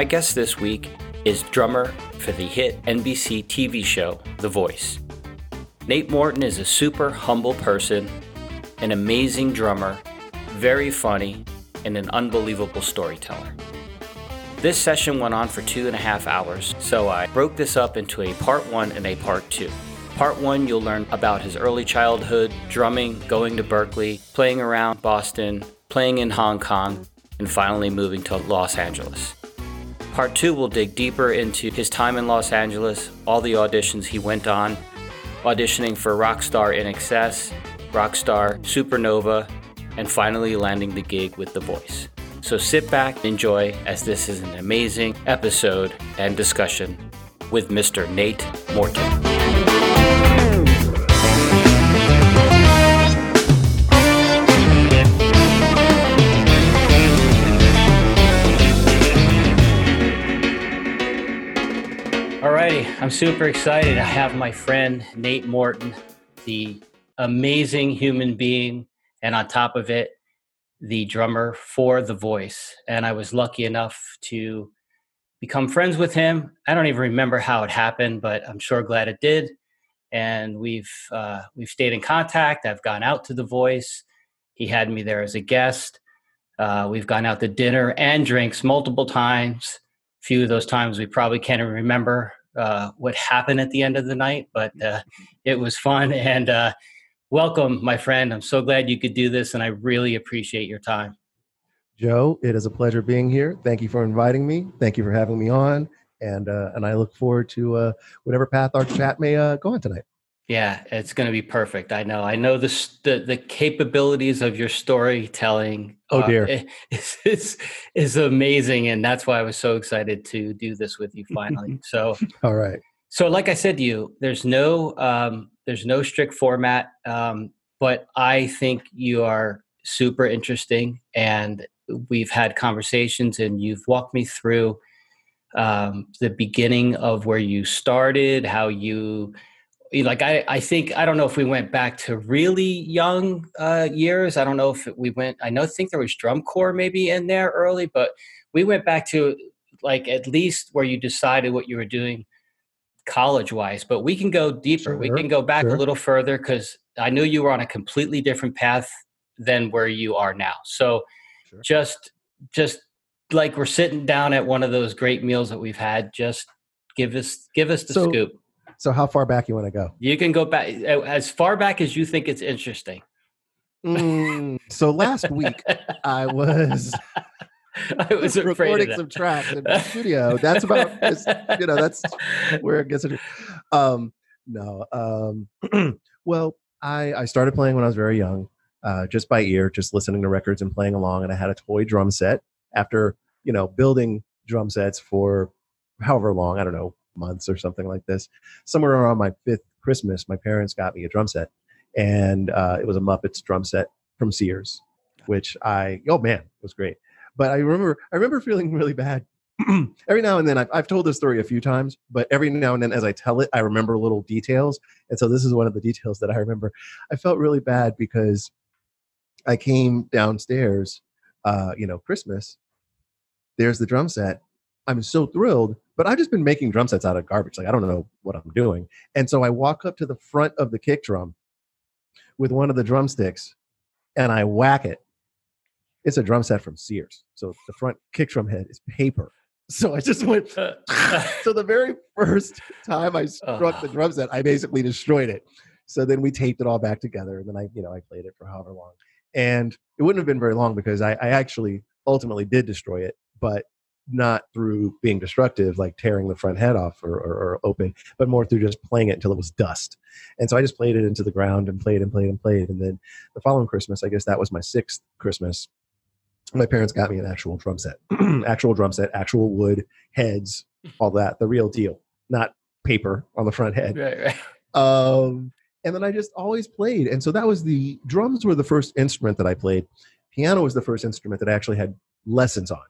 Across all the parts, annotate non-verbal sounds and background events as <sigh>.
My guest this week is drummer for the hit NBC TV show The Voice. Nate Morton is a super humble person, an amazing drummer, very funny, and an unbelievable storyteller. This session went on for two and a half hours, so I broke this up into a part one and a part two. Part one, you'll learn about his early childhood, drumming, going to Berklee, playing around Boston, playing in Hong Kong, and finally moving to Los Angeles. Part two will dig deeper into his time in Los Angeles, all the auditions he went on, auditioning for Rockstar INXS, Rockstar Supernova, and finally landing the gig with The Voice. So sit back and enjoy as this is an amazing episode and discussion with Mr. Nate Morton. I'm super excited. I have my friend Nate Morton, the amazing human being, and on top of it, the drummer for The Voice. And I was lucky enough to become friends with him. I don't even remember how it happened, but I'm sure glad it did. And we've uh, we've stayed in contact. I've gone out to The Voice. He had me there as a guest. Uh, we've gone out to dinner and drinks multiple times. A few of those times we probably can't even remember uh, what happened at the end of the night, but uh, <laughs> it was fun. <laughs> And uh, welcome, my friend. I'm so glad you could do this, and I really appreciate your time. Joe, it is a pleasure being here. Thank you for inviting me. Thank you for having me on, and uh, and I look forward to uh, whatever path our chat may uh, go on tonight. Yeah, it's going to be perfect. I know. I know the the, the capabilities of your storytelling. Oh dear, <laughs> is, is is amazing, and that's why I was so excited to do this with you finally. <laughs> so, all right. So, like I said to you, there's no um, there's no strict format, um, but I think you are super interesting, and we've had conversations, and you've walked me through um, the beginning of where you started, how you like I, I think i don't know if we went back to really young uh, years i don't know if we went i know think there was drum corps maybe in there early but we went back to like at least where you decided what you were doing college wise but we can go deeper sure, we can go back sure. a little further because i knew you were on a completely different path than where you are now so sure. just just like we're sitting down at one of those great meals that we've had just give us give us the so, scoop so how far back you want to go? You can go back as far back as you think it's interesting. Mm, <laughs> so last week I was <laughs> I was recording some tracks in the studio. That's about you know that's where it gets. Um, no, um, <clears throat> well, I I started playing when I was very young, uh, just by ear, just listening to records and playing along. And I had a toy drum set. After you know building drum sets for however long, I don't know, months or something like this. Somewhere around my fifth Christmas, my parents got me a drum set, and uh, it was a Muppets drum set from Sears, which I oh man, it was great. But I remember I remember feeling really bad. <clears throat> every now and then, I've, I've told this story a few times, but every now and then, as I tell it, I remember little details, and so this is one of the details that I remember. I felt really bad because I came downstairs, uh, you know, Christmas. There's the drum set. I'm so thrilled, but I've just been making drum sets out of garbage. Like I don't know what I'm doing. And so I walk up to the front of the kick drum with one of the drumsticks and I whack it. It's a drum set from Sears. So the front kick drum head is paper. So I just went. <laughs> Uh. <laughs> so the very first time I struck the uh. drum set, I basically destroyed it. So then we taped it all back together, and then I, you know, I played it for however long. And it wouldn't have been very long because I, I actually ultimately did destroy it, but not through being destructive, like tearing the front head off or, or, or, open, but more through just playing it until it was dust. And so I just played it into the ground and played and played and played. And then the following Christmas, I guess that was my sixth Christmas, my parents got me an actual drum set, <clears throat> actual drum set, actual wood heads, all that, the real deal, not paper on the front head. Right, right. Um, and then I just always played. And so that was the drums were the first instrument that I played. Piano was the first instrument that I actually had lessons on.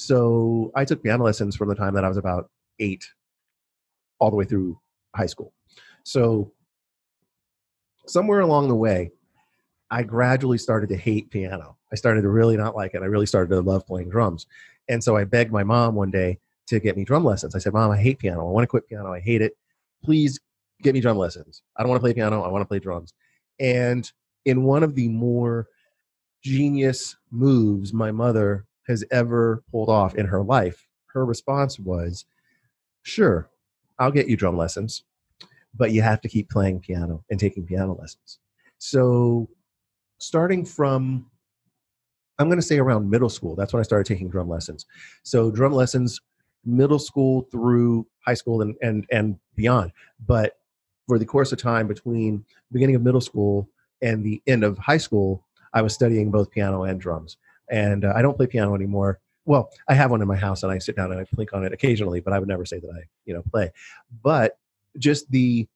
So I took piano lessons from the time that I was about eight all the way through high school. So somewhere along the way, I gradually started to hate piano. I started to really not like it. I really started to love playing drums. And so I begged my mom one day to get me drum lessons. I said, Mom, I hate piano. I want to quit piano. I hate it. Please get me drum lessons. I don't want to play piano. I want to play drums. And in one of the more genius moves my mother has ever pulled off in her life, her response was, Sure, I'll get you drum lessons, but you have to keep playing piano and taking piano lessons. So, starting from, I'm going to say around middle school, that's when I started taking drum lessons. So, drum lessons, middle school through high school and, and, and beyond. But for the course of time between beginning of middle school and the end of high school, I was studying both piano and drums. And uh, I don't play piano anymore. Well, I have one in my house and I sit down and I plink on it occasionally, but I would never say that I, you know, play. But just the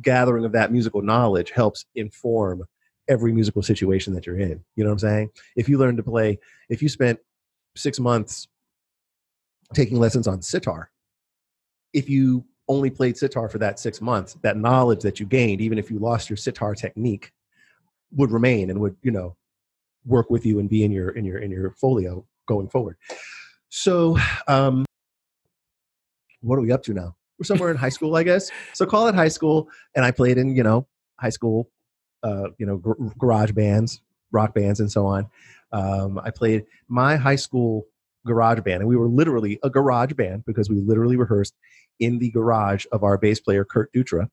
gathering of that musical knowledge helps inform every musical situation that you're in. You know what I'm saying? If you learn to play, if you spent six months taking lessons on sitar, if you only played sitar for that six months, that knowledge that you gained, even if you lost your sitar technique, would remain and would, you know, work with you and be in your in your in your folio going forward. So um what are we up to now? We're somewhere in high school, I guess. So call it high school, and I played in you know high school, uh, you know gr- garage bands, rock bands, and so on. Um, I played my high school garage band, and we were literally a garage band because we literally rehearsed in the garage of our bass player Kurt Dutra.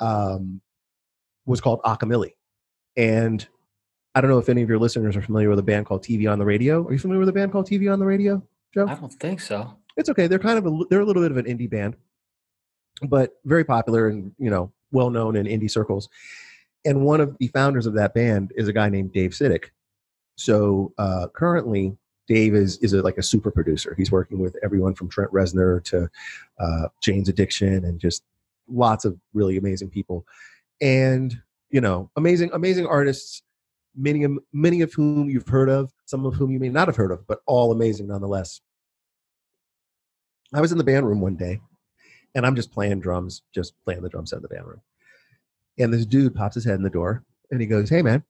Um, was called Akamili, and I don't know if any of your listeners are familiar with a band called TV on the Radio. Are you familiar with a band called TV on the Radio, Joe? I don't think so. It's okay. They're kind of a they're a little bit of an indie band, but very popular and you know well known in indie circles. And one of the founders of that band is a guy named Dave Sitek. So uh, currently, Dave is is a, like a super producer. He's working with everyone from Trent Reznor to uh, Jane's Addiction and just lots of really amazing people. And you know, amazing amazing artists many of many of whom you've heard of, some of whom you may not have heard of, but all amazing nonetheless. I was in the band room one day, and I'm just playing drums, just playing the drum set in the band room. And this dude pops his head in the door, and he goes, "Hey, man,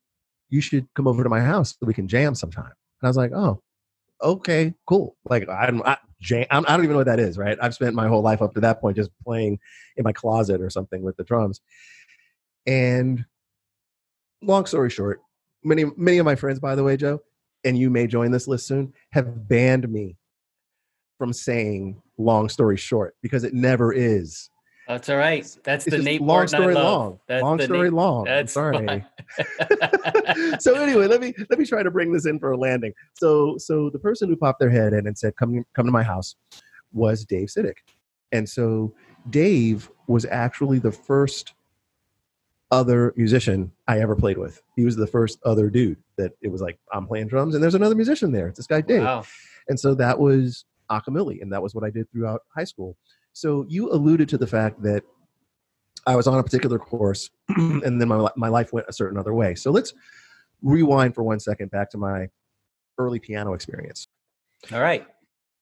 you should come over to my house so we can jam sometime." And I was like, "Oh, okay, cool." Like I'm, I, jam, I don't even know what that is, right? I've spent my whole life up to that point just playing in my closet or something with the drums. And long story short, many many of my friends, by the way, Joe, and you may join this list soon, have banned me from saying long story short because it never is. That's all right. That's It's the Nate long story long. That's long the story Nate- long. That's sorry. <laughs> <laughs> so anyway, let me let me try to bring this in for a landing. So so the person who popped their head in and said, "Come come to my house," was Dave Sitek, and so Dave was actually the first other musician I ever played with. He was the first other dude that it was like I'm playing drums and there's another musician there. It's this guy Dave. Wow. And so that was Akamili, and that was what I did throughout high school. So you alluded to the fact that I was on a particular course, <clears throat> and then my my life went a certain other way. So let's rewind for one second back to my early piano experience. All right.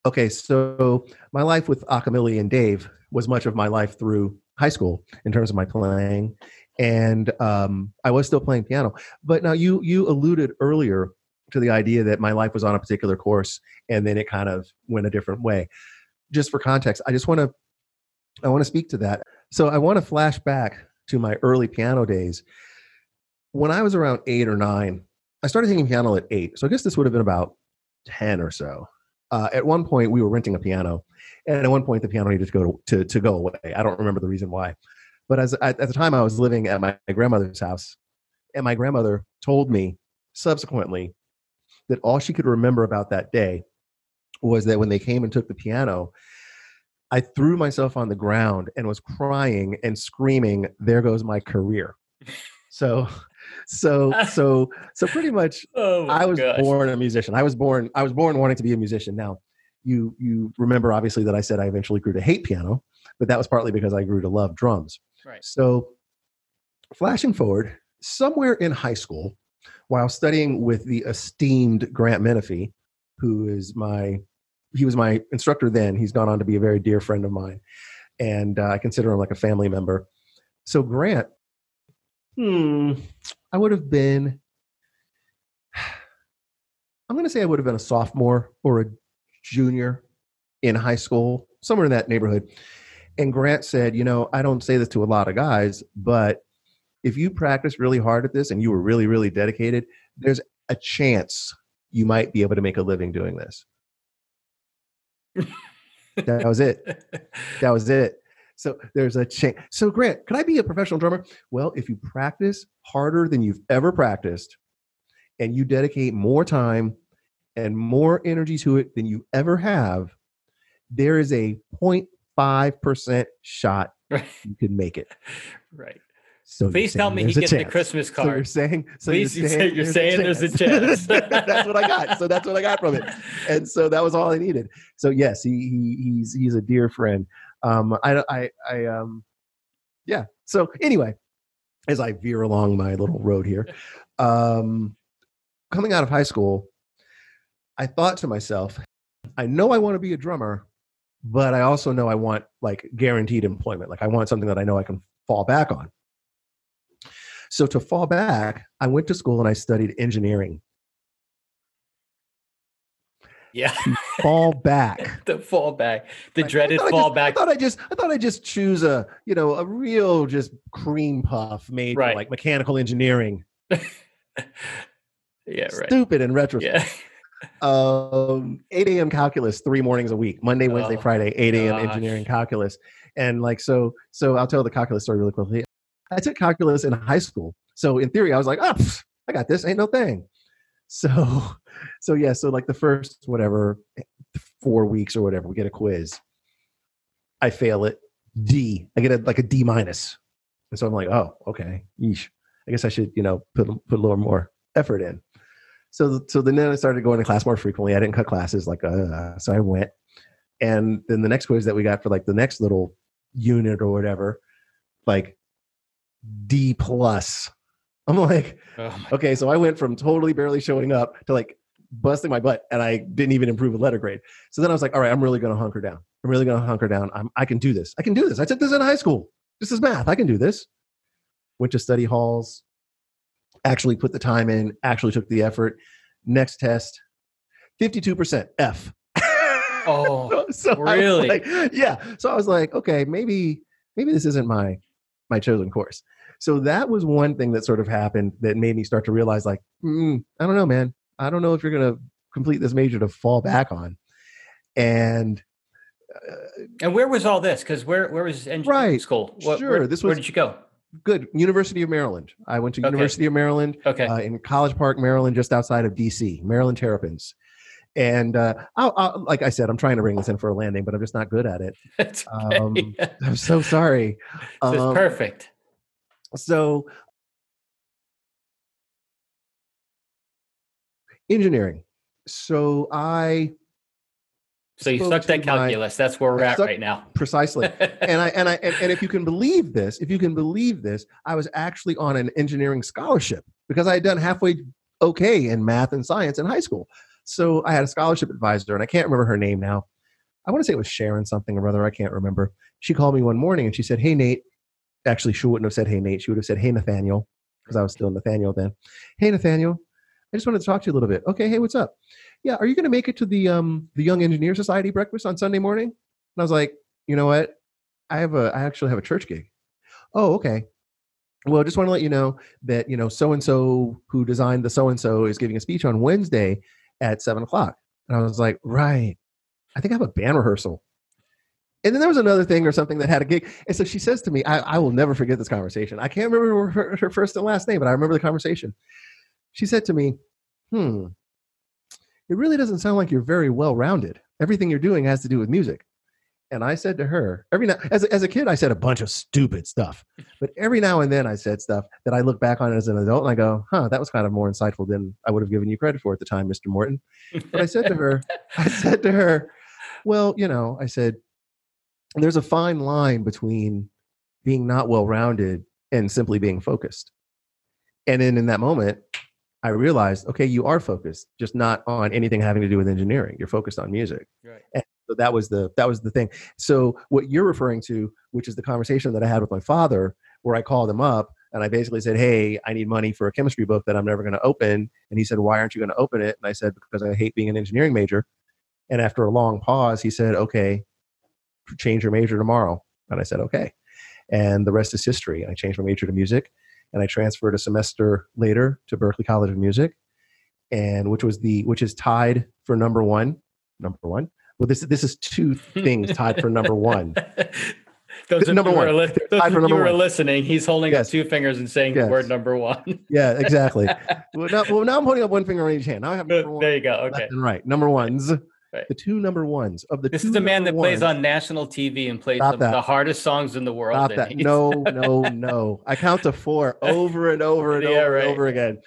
Okay, so my life with Akamili and Dave was much of my life through high school in terms of my playing, and um, I was still playing piano. But now you you alluded earlier to the idea that my life was on a particular course, and then it kind of went a different way. Just for context, I just want to I want to speak to that. So I want to flash back to my early piano days. When I was around eight or nine, I started taking piano at eight. So I guess this would have been about ten or so uh, at one point we were renting a piano and at one point the piano needed to go to, to, to go away i don't remember the reason why but as at, at the time i was living at my, my grandmother's house and my grandmother told me subsequently that all she could remember about that day was that when they came and took the piano i threw myself on the ground and was crying and screaming there goes my career so so <laughs> so so pretty much Oh I was gosh. born a musician. I was born. I was born wanting to be a musician. Now, you you remember obviously that I said I eventually grew to hate piano, but that was partly because I grew to love drums. Right. So, flashing forward, somewhere in high school, while studying with the esteemed Grant Menefee, who is my he was my instructor then. He's gone on to be a very dear friend of mine, and uh, I consider him like a family member. So Grant, hmm, I would have been I'm going to say I would have been a sophomore or a junior in high school, somewhere in that neighborhood. And Grant said, You know, I don't say this to a lot of guys, but if you practice really hard at this and you were really, really dedicated, there's a chance you might be able to make a living doing this. that was it. That was it. So there's a chance. So Grant, can I be a professional drummer? Well, if you practice harder than you've ever practiced, and you dedicate more time and more energy to it than you ever have, there is a 0.5% shot Right. <laughs> you can make it. Right. So Please tell me he there's a gets the chance. Christmas So you're card. saying, so Please, you're you say- saying, you're saying there's a chance. <laughs> that's what I got. So that's what I got from it, and so that was all I needed. So yes, he, he he's he's a dear friend. Um, I I I um, yeah. So anyway, as I veer along my little road here, um, coming out of high school, I thought to myself, I know I want to be a drummer, but I also know I want like guaranteed employment. Like I want something that I know I can fall back on. So to fall back, I went to school and I studied engineering. Yeah. <laughs> Fall back. the fall back. The I dreaded thought I just- I thought I just I thought I just choose a you know a real just cream puff made Right. like mechanical engineering. <laughs> yeah, right. Stupid in retrospect. Yeah. Um, 8 a.m. calculus three mornings a week Monday, Wednesday, Oh, Friday, 8 a.m. engineering calculus. And like, so, so I'll tell the calculus story really quickly. I took calculus in high school. So in theory, I was like, oh, pff, I got this, ain't no thing. <laughs> So, so yeah, so like the first, whatever, four weeks or whatever, we get a quiz. I fail it. D. I get a, like a D minus. And so I'm like, oh, okay. Yeesh. I guess I should, you know, put, put a little more effort in. So, so then I started going to class more frequently. I didn't cut classes like, uh, so I went. And then the next quiz that we got for like the next little unit or whatever, like D plus. I'm like, Oh okay, so I went from totally barely showing up to like busting my butt, and I didn't even improve a letter grade. So then I was like, all right, I'm really going to hunker down. I'm really going to hunker down. I'm, I can do this. I can do this. I took this in high school. This is math. I can do this. Went to study halls, actually put the time in, actually took the effort. Next test, 52% F. Oh, <laughs> so really? like- yeah. So I was like, okay, maybe maybe this isn't my my chosen course. So that was one thing that sort of happened that made me start to realize, like, mm, I don't know, man. I don't know if you're going to complete this major to fall back on. And And where was all this? Because where where was engineering Right. school? What- Sure, Where, this where did you go? Good, University of Maryland. I went to Okay. University of Maryland Okay. uh, in College Park, Maryland, just outside of DC, Maryland Terrapins. And uh, I'll, I'll, like I said, I'm trying to bring this in for a landing, but I'm just not good at it. <laughs> That's Um, <laughs> okay. I'm so sorry. this is Um, perfect. So, engineering. So I So you sucked at to my- calculus. That's where we're I at right now. <laughs> precisely, and I and I and, and if you can believe this, if you can believe this, I was actually on an engineering scholarship because I had done halfway okay in math and science in high school. So I had a scholarship advisor, and I can't remember her name now. I want to say it was Sharon something or other. I can't remember. She called me one morning and she said, "Hey Nate." Actually, she wouldn't have said, "Hey Nate." She would have said, "Hey Nathaniel," because I was still Nathaniel then. Hey Nathaniel, I just wanted to talk to you a little bit. Okay, hey, what's up? Yeah, are you going to make it to the um the Young Engineer Society breakfast on Sunday morning? And I was like, you know what? I have a I actually have a church gig. Oh, okay. Well, I just want to let you know that you know so and so who designed the so and so is giving a speech on Wednesday at seven o'clock. And I was like, right. I think I have a band rehearsal. And then there was another thing or something that had a gig. And so she says to me, I, I will never forget this conversation. I can't remember her, her first and last name, but I remember the conversation. She said to me, hmm, it really doesn't sound like you're very well rounded. Everything you're doing has to do with music. And I said to her, every now as a, as a kid, I said a bunch of stupid stuff, but every now and then I said stuff that I look back on as an adult and I go, huh, that was kind of more insightful than I would have given you credit for at the time, Mr. Morton. But I said to her, <laughs> I said to her, well, you know, I said, there's a fine line between being not well rounded and simply being focused. And then in that moment, I realized, okay, you are focused, just not on anything having to do with engineering. You're focused on music. Right. So that was the that was the thing. So what you're referring to, which is the conversation that I had with my father, where I called him up and I basically said, "Hey, I need money for a chemistry book that I'm never going to open." And he said, "Why aren't you going to open it?" And I said, "Because I hate being an engineering major." And after a long pause, he said, "Okay, change your major tomorrow." And I said, "Okay." And the rest is history. I changed my major to music, and I transferred a semester later to Berklee College of Music, and which was the which is tied for number one. Number one. Well, this this is two things tied for number one. <laughs> those number you one. are, li- those Tied you are one. listening, he's holding Yes. up two fingers and saying Yes. the word number one. <laughs> Yeah, exactly. <laughs> well, now, well, now I'm holding up one finger on each hand. Now I have number one. there you go. left Okay. and right. Number ones. Right. The two number ones of the This is the man that number plays on national TV and plays some, the hardest songs in the world. Stop that. No, <laughs> no, no. I count to four <laughs> over and over and Yeah, over right. and over again.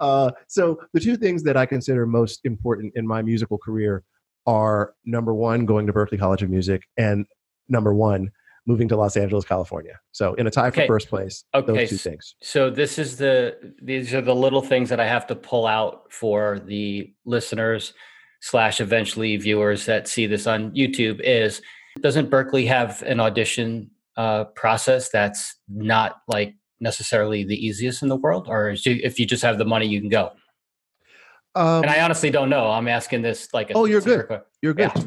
Uh, so the two things that I consider most important in my musical career are number one, going to Berklee College of Music, and number one, moving to Los Angeles, California. So in a tie Okay. for first place, Okay, those two things. So this is the these are the little things that I have to pull out for the listeners slash eventually viewers that see this on YouTube is doesn't Berklee have an audition uh, process that's not like necessarily the easiest in the world, or is you, if you just have the money you can go? Um, And I honestly don't know. I'm asking this like a Oh, you're good. You're good. Yeah.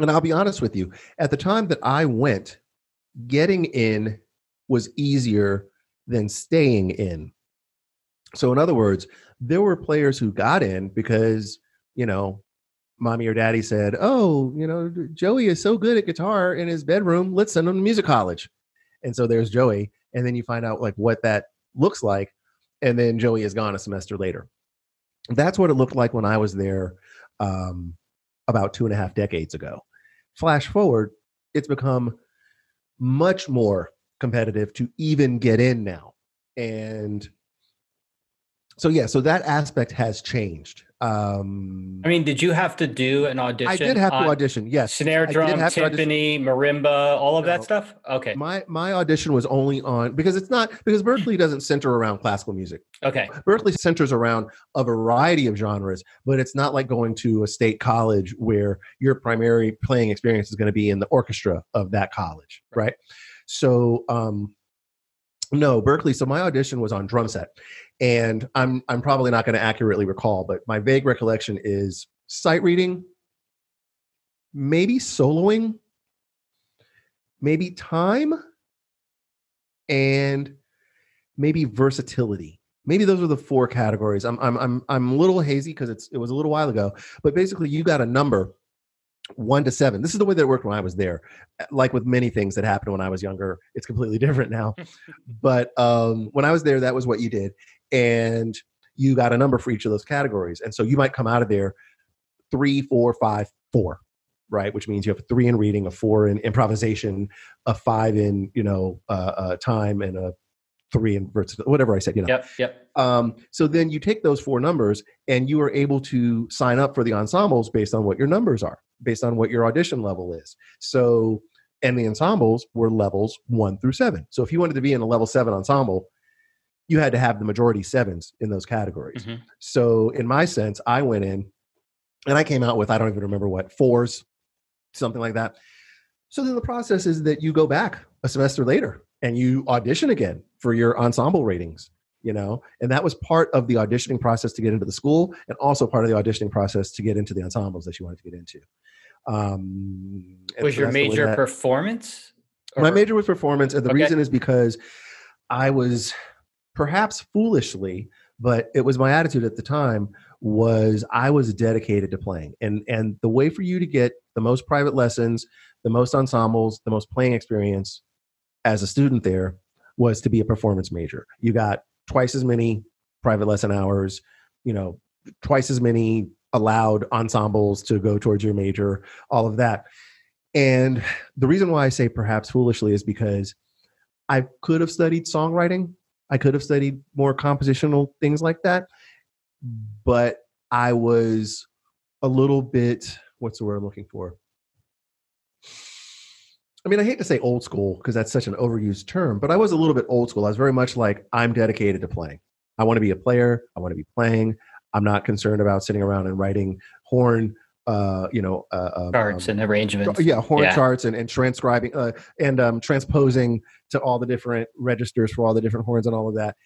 And I'll be honest with you. At the time that I went, getting in was easier than staying in. So, in other words, there were players who got in because, you know, mommy or daddy said, Oh, you know, Joey is so good at guitar in his bedroom. Let's send him to music college. And so there's Joey. And then you find out like what that looks like. And then Joey is gone a semester later. That's what it looked like when I was there um, about two and a half decades ago. Flash forward, it's become much more competitive to even get in now. And so, yeah, so that aspect has changed. Um, I mean, did you have to do an audition? I did have to audition. Yes, Snare drum, have to audition. timpani, marimba, all of No. that stuff. Okay, My my audition was only on because it's not because Berklee doesn't center around classical music. okay, Berklee centers around a variety of genres, but it's not like going to a state college where your primary playing experience is going to be in the orchestra of that college, right? So, um, no, Berklee. So my audition was on drum set, and I'm I'm probably not going to accurately recall, but my vague recollection is sight reading, maybe soloing, maybe time, and maybe versatility. Maybe those are the four categories. I'm I'm I'm I'm a little hazy because it's it was a little while ago, but basically you got a number one to seven. This is the way that it worked when I was there. Like with many things that happened when I was younger, it's completely <laughs> different now. <laughs> but um, when I was there, that was what you did, and you got a number for each of those categories. And so you might come out of there three, four, five, four, right? Which means you have a three in reading, a four in improvisation, a five in you know uh, uh, time, and a three in. Whatever I said, you know. yep, yep. Um, so then you take those four numbers and you are able to sign up for the ensembles based on what your numbers are, based on what your audition level is. So, and the ensembles were levels one through seven. So if you wanted to be in a level seven ensemble, you had to have the majority sevens in those categories. Mhm. So in my sense, I went in and I came out with, I don't even remember what, fours, something like that. So then the process is that you go back a semester later and you audition again for your ensemble ratings, you know, and that was part of the auditioning process to get into the school and also part of the auditioning process to get into the ensembles that you wanted to get into. Um, Was so your that's the way major that- performance? my major was performance, and the Okay. reason is because I was perhaps foolishly, but it was my attitude at the time was I was dedicated to playing, and and the way for you to get the most private lessons, the most ensembles, the most playing experience as a student there was to be a performance major. You got twice as many private lesson hours, you know, twice as many allowed ensembles to go towards your major, all of that. And the reason why I say perhaps foolishly is because I could have studied songwriting. I could have studied more compositional things like that. But I was a little bit, what's the word I'm looking for? I mean, I hate to say old school because that's such an overused term, but I was a little bit old school. I was very much like, I'm dedicated to playing. I want to be a player. I want to be playing. I'm not concerned about sitting around and writing horn, uh, you know, uh, um, charts um, and arrangements. yeah horn Yeah. charts and, and transcribing uh, and um, transposing to all the different registers for all the different horns and all of that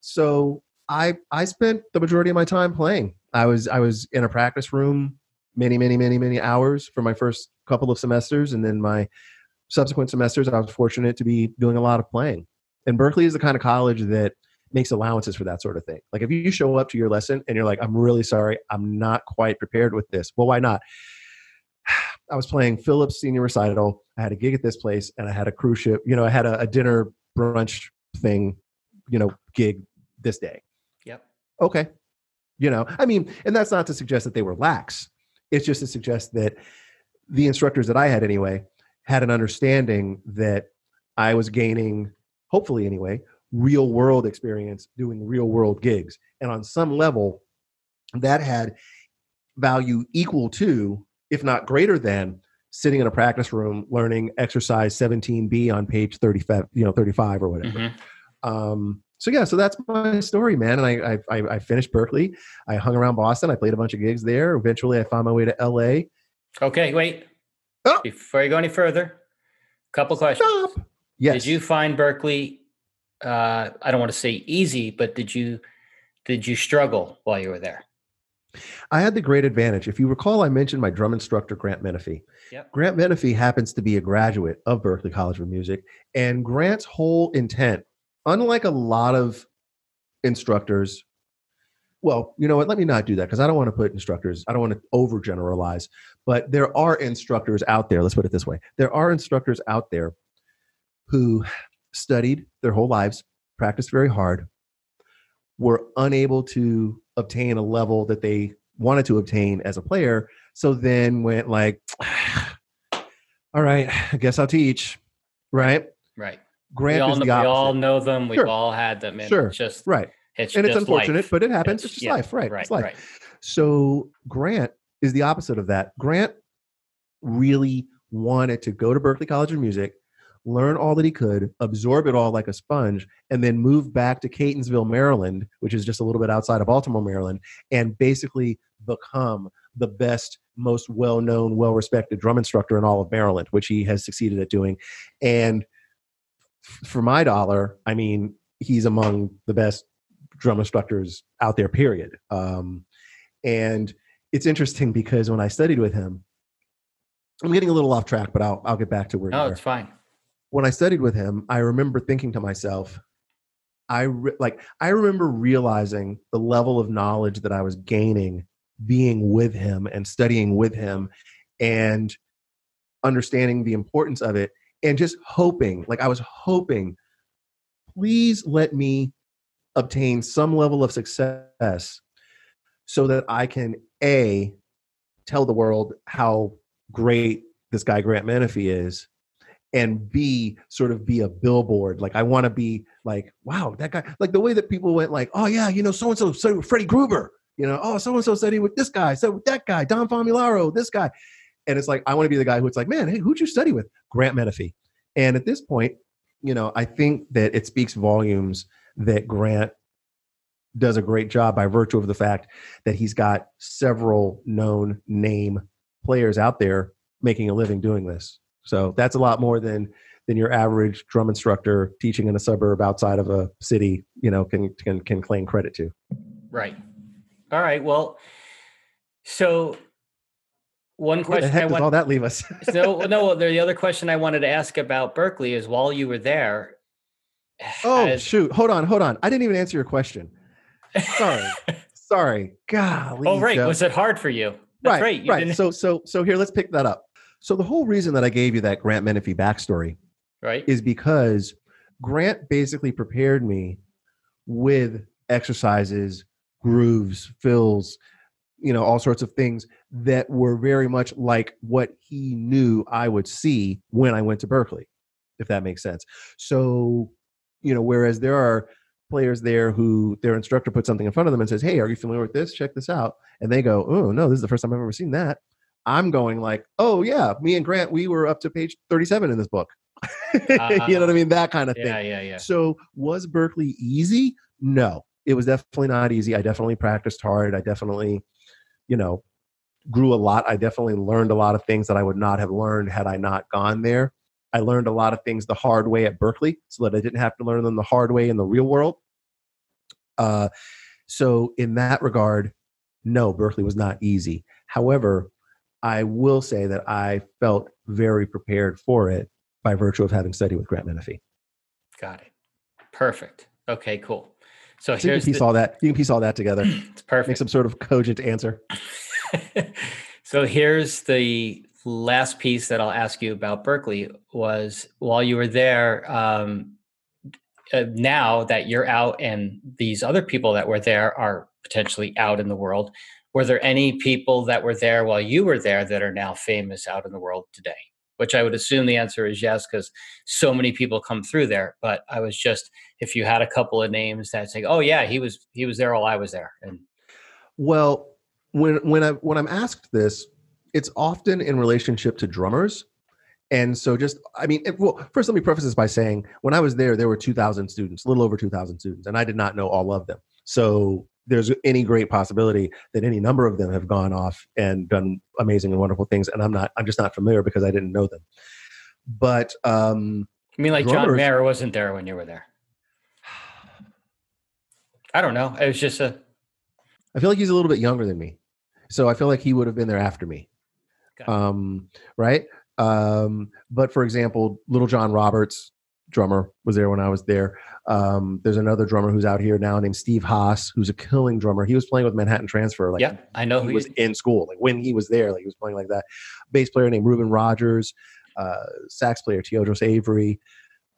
so i i spent the majority of my time playing i was i was in a practice room many, many, many, many hours for my first couple of semesters. And then my subsequent semesters, I was fortunate to be doing a lot of playing. And Berklee is the kind of college that makes allowances for that sort of thing. Like if you show up to your lesson and you're like, I'm really sorry, I'm not quite prepared with this. Well, why not? <sighs> I was playing Phillips senior recital. I had a gig at this place and I had a cruise ship, you know, I had a, a dinner brunch thing, you know, gig this day. Yep. Okay. You know, I mean, and that's not to suggest that they were lax. It's just to suggest that the instructors that I had anyway had an understanding that I was gaining, hopefully anyway, real world experience doing real world gigs. And on some level, that had value equal to, if not greater than, sitting in a practice room learning exercise 17b on page 35 you know 35 or whatever mm-hmm. um, so yeah so that's my story man and I, I i finished Berklee. i hung around boston i played a bunch of gigs there eventually i found my way to la okay wait oh. before you go any further a couple questions Stop. yes did you find Berklee? uh, I don't want to say easy, but did you did you struggle while you were there? I had the great advantage. If you recall, I mentioned my drum instructor, Grant Menefee. Yep. Grant Menefee happens to be a graduate of Berklee College of Music. And Grant's whole intent, unlike a lot of instructors, well, you know what? Let me not do that because I don't want to put instructors, I don't want to overgeneralize, but there are instructors out there, let's put it this way. There are instructors out there who studied their whole lives, practiced very hard, were unable to obtain a level that they wanted to obtain as a player. So then went like, <sighs> all right, I guess I'll teach. Right. Right. Grant we all, is the we all know them. We've sure. all had them. And sure. Just right. It's and it's unfortunate, life. but it happens. It's, It's- just yeah, life. Right. Right. It's life. Right. So Grant is the opposite of that. Grant really wanted to go to Berklee College of Music, learn all that he could, absorb it all like a sponge, and then move back to Catonsville, Maryland, which is just a little bit outside of Baltimore, Maryland, and basically become the best, most well known, well respected drum instructor in all of Maryland, which he has succeeded at doing. And for my dollar, I mean, he's among the best drum instructors out there, period. Um, and it's interesting because when I studied with him, I'm getting a little off track, but I'll, I'll get back to where No, it's fine. when I studied with him, I remember thinking to myself, I re- like I remember realizing the level of knowledge that I was gaining being with him and studying with him and understanding the importance of it and just hoping, like I was hoping, please let me obtain some level of success so that I can a tell the world how great this guy Grant Menefee is and B, sort of be a billboard. Like I want to be like, wow, that guy. Like the way that people went, like, oh yeah, you know, so and so with Freddie Gruber. You know, oh, so and so studied with this guy, so with that guy, Dom Famularo, this guy. And it's like I want to be the guy who's like, man, hey, who'd you study with? Grant Menefee. And at this point, you know, I think that it speaks volumes that Grant does a great job by virtue of the fact that he's got several known name players out there making a living doing this. So that's a lot more than than your average drum instructor teaching in a suburb outside of a city, you know, can can can claim credit to. Right. All right. Well, so one Where the question I does want. all that leave us? so <laughs> no, the other question I wanted to ask about Berklee is while you were there. Oh has- shoot! Hold on, hold on. I didn't even answer your question. Sorry, <laughs> sorry. Golly. oh, right. Joe. Was it hard for you? That's right, You right. didn't- So so so here, let's pick that up. So the whole reason that I gave you that Grant Menefee backstory right. is because Grant basically prepared me with exercises, grooves, fills, you know, all sorts of things that were very much like what he knew I would see when I went to Berklee, if that makes sense. So, you know, whereas there are players there who their instructor puts something in front of them and says, Hey, are you familiar with this? Check this out. And they go, Oh, no, this is the first time I've ever seen that. I'm going like, oh yeah, me and Grant, we were up to page 37 in this book. <laughs> you know what I uh-huh. mean? That kind of thing. Yeah, yeah, yeah. So was Berklee easy? No, it was definitely not easy. I definitely practiced hard. I definitely, you know, grew a lot. I definitely learned a lot of things that I would not have learned had I not gone there. I learned a lot of things the hard way at Berklee so that I didn't have to learn them the hard way in the real world. Uh, so in that regard, no, Berklee was not easy. However, I will say that I felt very prepared for it by virtue of having studied with Grant Menefee. Got it. Perfect. Okay, cool. So, So you can piece the, all that. You can piece all that together. <clears throat> it's perfect. Make some sort of cogent answer. <laughs> so here's the last piece that I'll ask you about Berklee was while you were there, um, uh, now that you're out and these other people that were there are potentially out in the world, were there any people that were there while you were there that are now famous out in the world today? Which I would assume the answer is yes, because so many people come through there. But I was just, if you had a couple of names that say, "Oh yeah, he was he was there while I was there," and Well, when when I when I'm asked this, it's often in relationship to drummers. And so just I mean, it, well, first let me preface this by saying when I was there, there were 2,000 students, a little over 2,000 students, and I did not know all of them. So there's any great possibility that any number of them have gone off and done amazing and wonderful things, and I'm not I'm just not familiar because I didn't know them. But um, I mean, like John Mayer wasn't there when you were there. I don't know. It was just a I feel like he's a little bit younger than me. So I feel like he would have been there after me. It. Um, right. Um, but for example, Little John Roberts, drummer, was there when I was there. Um, there's another drummer who's out here now named Steve Haas, who's a killing drummer. He was playing with Manhattan Transfer, like yeah. I know he was in school, like when he was there, like he was playing like that. Bass player named Reuben Rogers, uh, sax player Teodros Avery.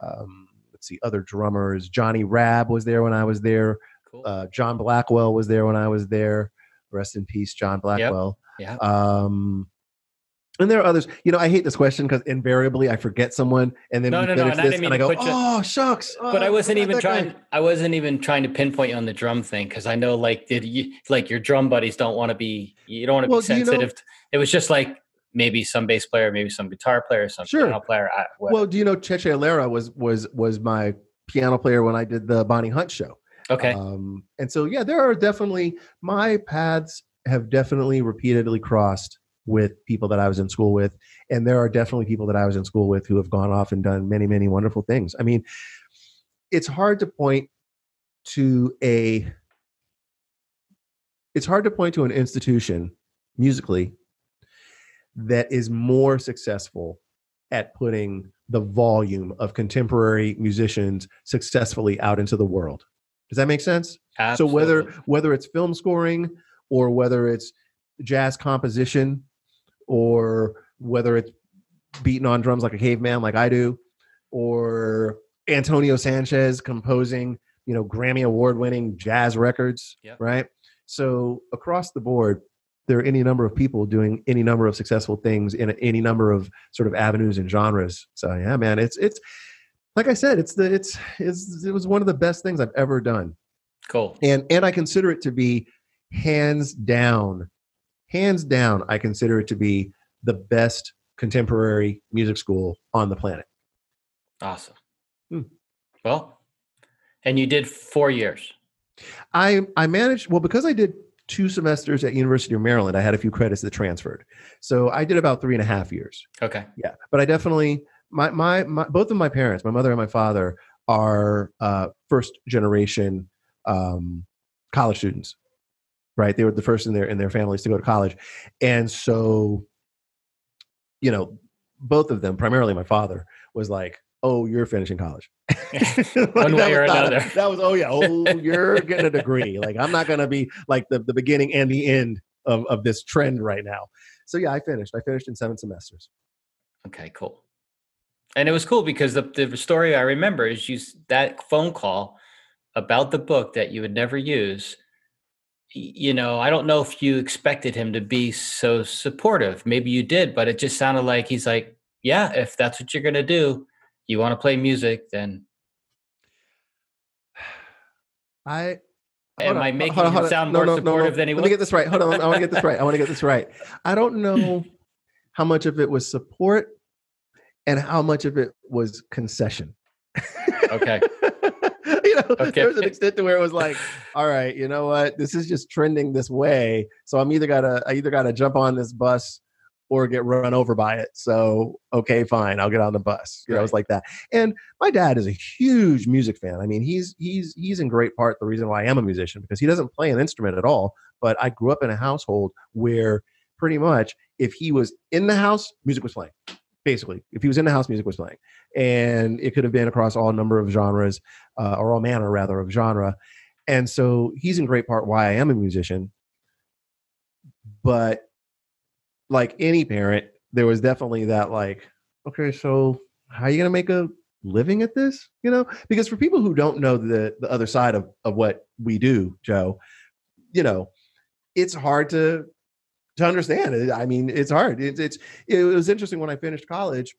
Um, let's see, other drummers. Johnny Rabb was there when I was there. cool. Uh, John Blackwell was there when I was there. Rest in peace, John Blackwell. yeah. Um, and there are others. You know, I hate this question because invariably I forget someone, and then No, no, no, and I this, didn't mean and I go, put you- "Oh shucks!" but oh, I wasn't even that guy." trying. I wasn't even trying to pinpoint you on the drum thing because I know, like, did you like your drum buddies don't want to be? You don't want to Well, be do you know- sensitive. it was just like maybe some bass player, maybe some guitar player, some Sure. piano player. I, Well, do you know Cheche Alara was was was my piano player when I did the Bonnie Hunt show? okay, Um, and so, yeah, there are definitely my paths have definitely repeatedly crossed with people that I was in school with, and there are definitely people that I was in school with who have gone off and done many, many wonderful things. I mean, it's hard to point to a it's hard to point to an institution musically that is more successful at putting the volume of contemporary musicians successfully out into the world. Does that make sense? So whether whether it's film scoring or whether it's jazz composition or whether it's beating on drums like a caveman like I do or Antonio Sanchez composing, you know, Grammy award winning jazz records, Yep. right? So across the board there are any number of people doing any number of successful things in any number of sort of avenues and genres. So yeah, man, it's it's like I said, it's the it's it's it was one of the best things I've ever done cool. and and I consider it to be hands down, hands down. I consider it to be the best contemporary music school on the planet. Awesome. Hmm. Well, and you did four years. I I managed well because I did two semesters at University of Maryland. I had a few credits that transferred, so I did about three and a half years. Okay. Yeah, but I definitely my my, my both of my parents, my mother and my father, are uh, first generation um, college students. Right, they were the first in their in their families to go to college, and so you know, both of them, primarily my father, was like, "Oh, you're finishing college." <laughs> Like, One that way or was not a- another. that was, oh yeah, oh, you're getting a degree. Like I'm not gonna be like the, the beginning and the end of, of this trend right now. So yeah, I finished. I finished in seven semesters. Okay, cool. And it was cool because the, the story I remember is you that phone call about the book that you would never use. You know, I don't know if you expected him to be so supportive. Maybe you did, but it just sounded like he's like, "Yeah, if that's what you're gonna do, you want to play music, then." I Am on, I hold making on, him hold on. sound No, more no, no, no. supportive than he was? Let me get this right. Hold on. I want to get this right. I want to get this right. I don't know <laughs> how much of it was support and how much of it was concession. Okay. <laughs> know, <laughs> Okay. there was an extent to where it was like, all right, you know what? This is just trending this way. So I'm either gotta I either gotta jump on this bus or get run over by it. So okay, fine, I'll get on the bus. You know, it was like that. And my dad is a huge music fan. I mean, he's he's he's in great part the reason why I am a musician because he doesn't play an instrument at all. But I grew up in a household where pretty much if he was in the house, music was playing. Basically, if he was in the house, music was playing, and it could have been across all number of genres, uh, or all manner rather of genre. And so he's in great part why I am a musician. But like any parent, there was definitely that like, okay, so how are you gonna make a living at this? You know, because for people who don't know the the other side of of what we do, Joe, you know, it's hard to to understand. it, I mean, it's hard. It's it's it was interesting when I finished college,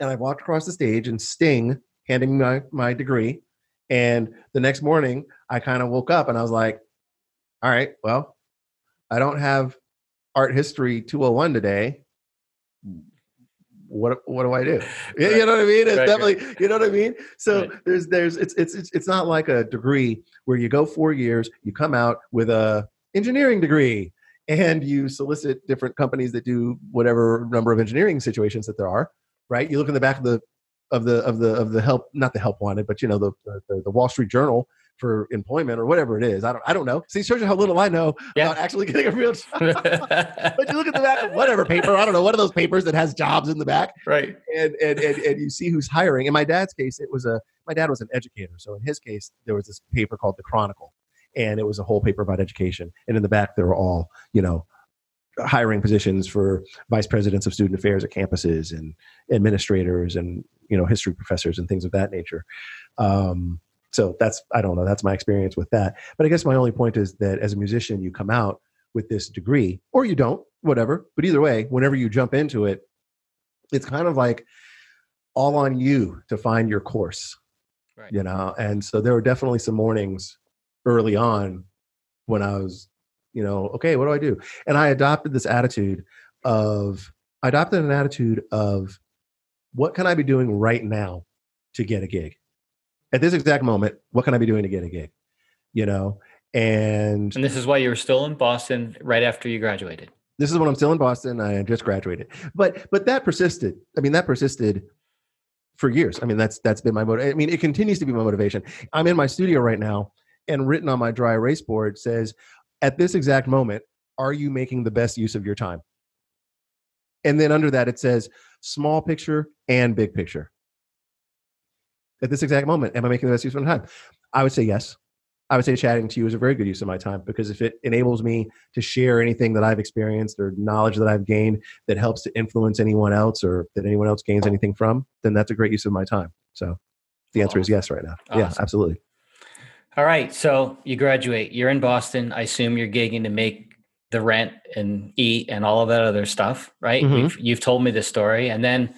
and I walked across the stage and Sting handing me my my degree, and the next morning I kind of woke up and I was like, all right, well, I don't have art history 201 today what what do I do? You, you know what I mean? It's Right, definitely you know what I mean. So Right. there's there's it's, it's it's it's not like a degree where you go four years, you come out with a engineering degree, and you solicit different companies that do whatever number of engineering situations that there are. Right? You look in the back of the of the of the of the help not the help wanted, but you know the the, the Wall Street Journal for employment or whatever it is. I don't I don't know. See, shows you how little I know Yeah. about actually getting a real job. <laughs> but you look at the back of whatever paper, I don't know, one of those papers that has jobs in the back, right. and and and, and you see who's hiring. In my dad's case, it was a my dad was an educator, so in his case, there was this paper called the Chronicle, and it was a whole paper about education. And in the back, there were all you know hiring positions for vice presidents of student affairs at campuses and administrators and you know history professors and things of that nature. Um, so that's I don't know. That's my experience with that. But I guess my only point is that as a musician, you come out with this degree, or you don't, whatever. But either way, whenever you jump into it, it's kind of like all on you to find your course Right. you know and so there were definitely some mornings early on when i was you know okay what do i do and i adopted this attitude of i adopted an attitude of what can i be doing right now to get a gig at this exact moment what can i be doing to get a gig you know and And this is why you were still in Boston right after you graduated. this is when I'm still in Boston. I just graduated, but but that persisted. I mean, that persisted for years. I mean, that's that's been my motive. I mean, it continues to be my motivation. I'm in my studio right now, and written on my dry erase board says, "At this exact moment, are you making the best use of your time?" And then under that, it says, "Small picture and big picture." At this exact moment, am I making the best use of my time? I would say yes. I would say chatting to you is a very good use of my time because if it enables me to share anything that I've experienced or knowledge that I've gained that helps to influence anyone else or that anyone else gains anything from, then that's a great use of my time. So the answer is yes right now. Yeah, absolutely. All right. So you graduate. You're in Boston. I assume you're gigging to make the rent and eat and all of that other stuff, right? Mhm. You've, you've told me this story, and then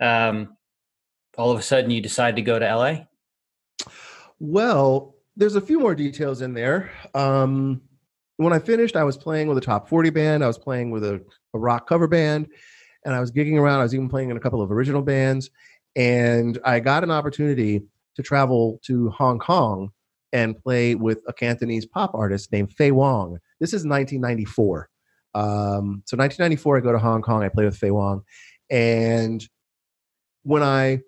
um, all of a sudden you decide to go to LA. Well, there's a few more details in there. Um, when I finished, I was playing with a top 40 band. I was playing with a, a rock cover band, and I was gigging around. I was even playing in a couple of original bands. And I got an opportunity to travel to Hong Kong and play with a Cantonese pop artist named Faye Wong. This is 1994. Um, so 1994, I go to Hong Kong. I play with Faye Wong, and when I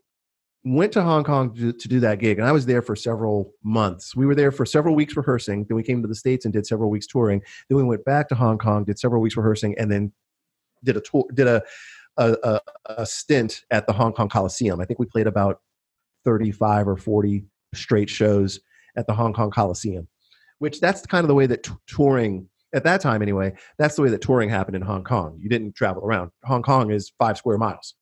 went to Hong Kong to, to do that gig, and I was there for several months. We were there for several weeks rehearsing. Then we came to the states and did several weeks touring. Then we went back to Hong Kong, did several weeks rehearsing, and then did a tour, did a a, a, a stint at the Hong Kong Coliseum. I think we played about thirty-five or forty straight shows at the Hong Kong Coliseum, which that's kind of the way that t- touring at that time anyway. That's the way that touring happened in Hong Kong. You didn't travel around. Hong Kong is five square miles,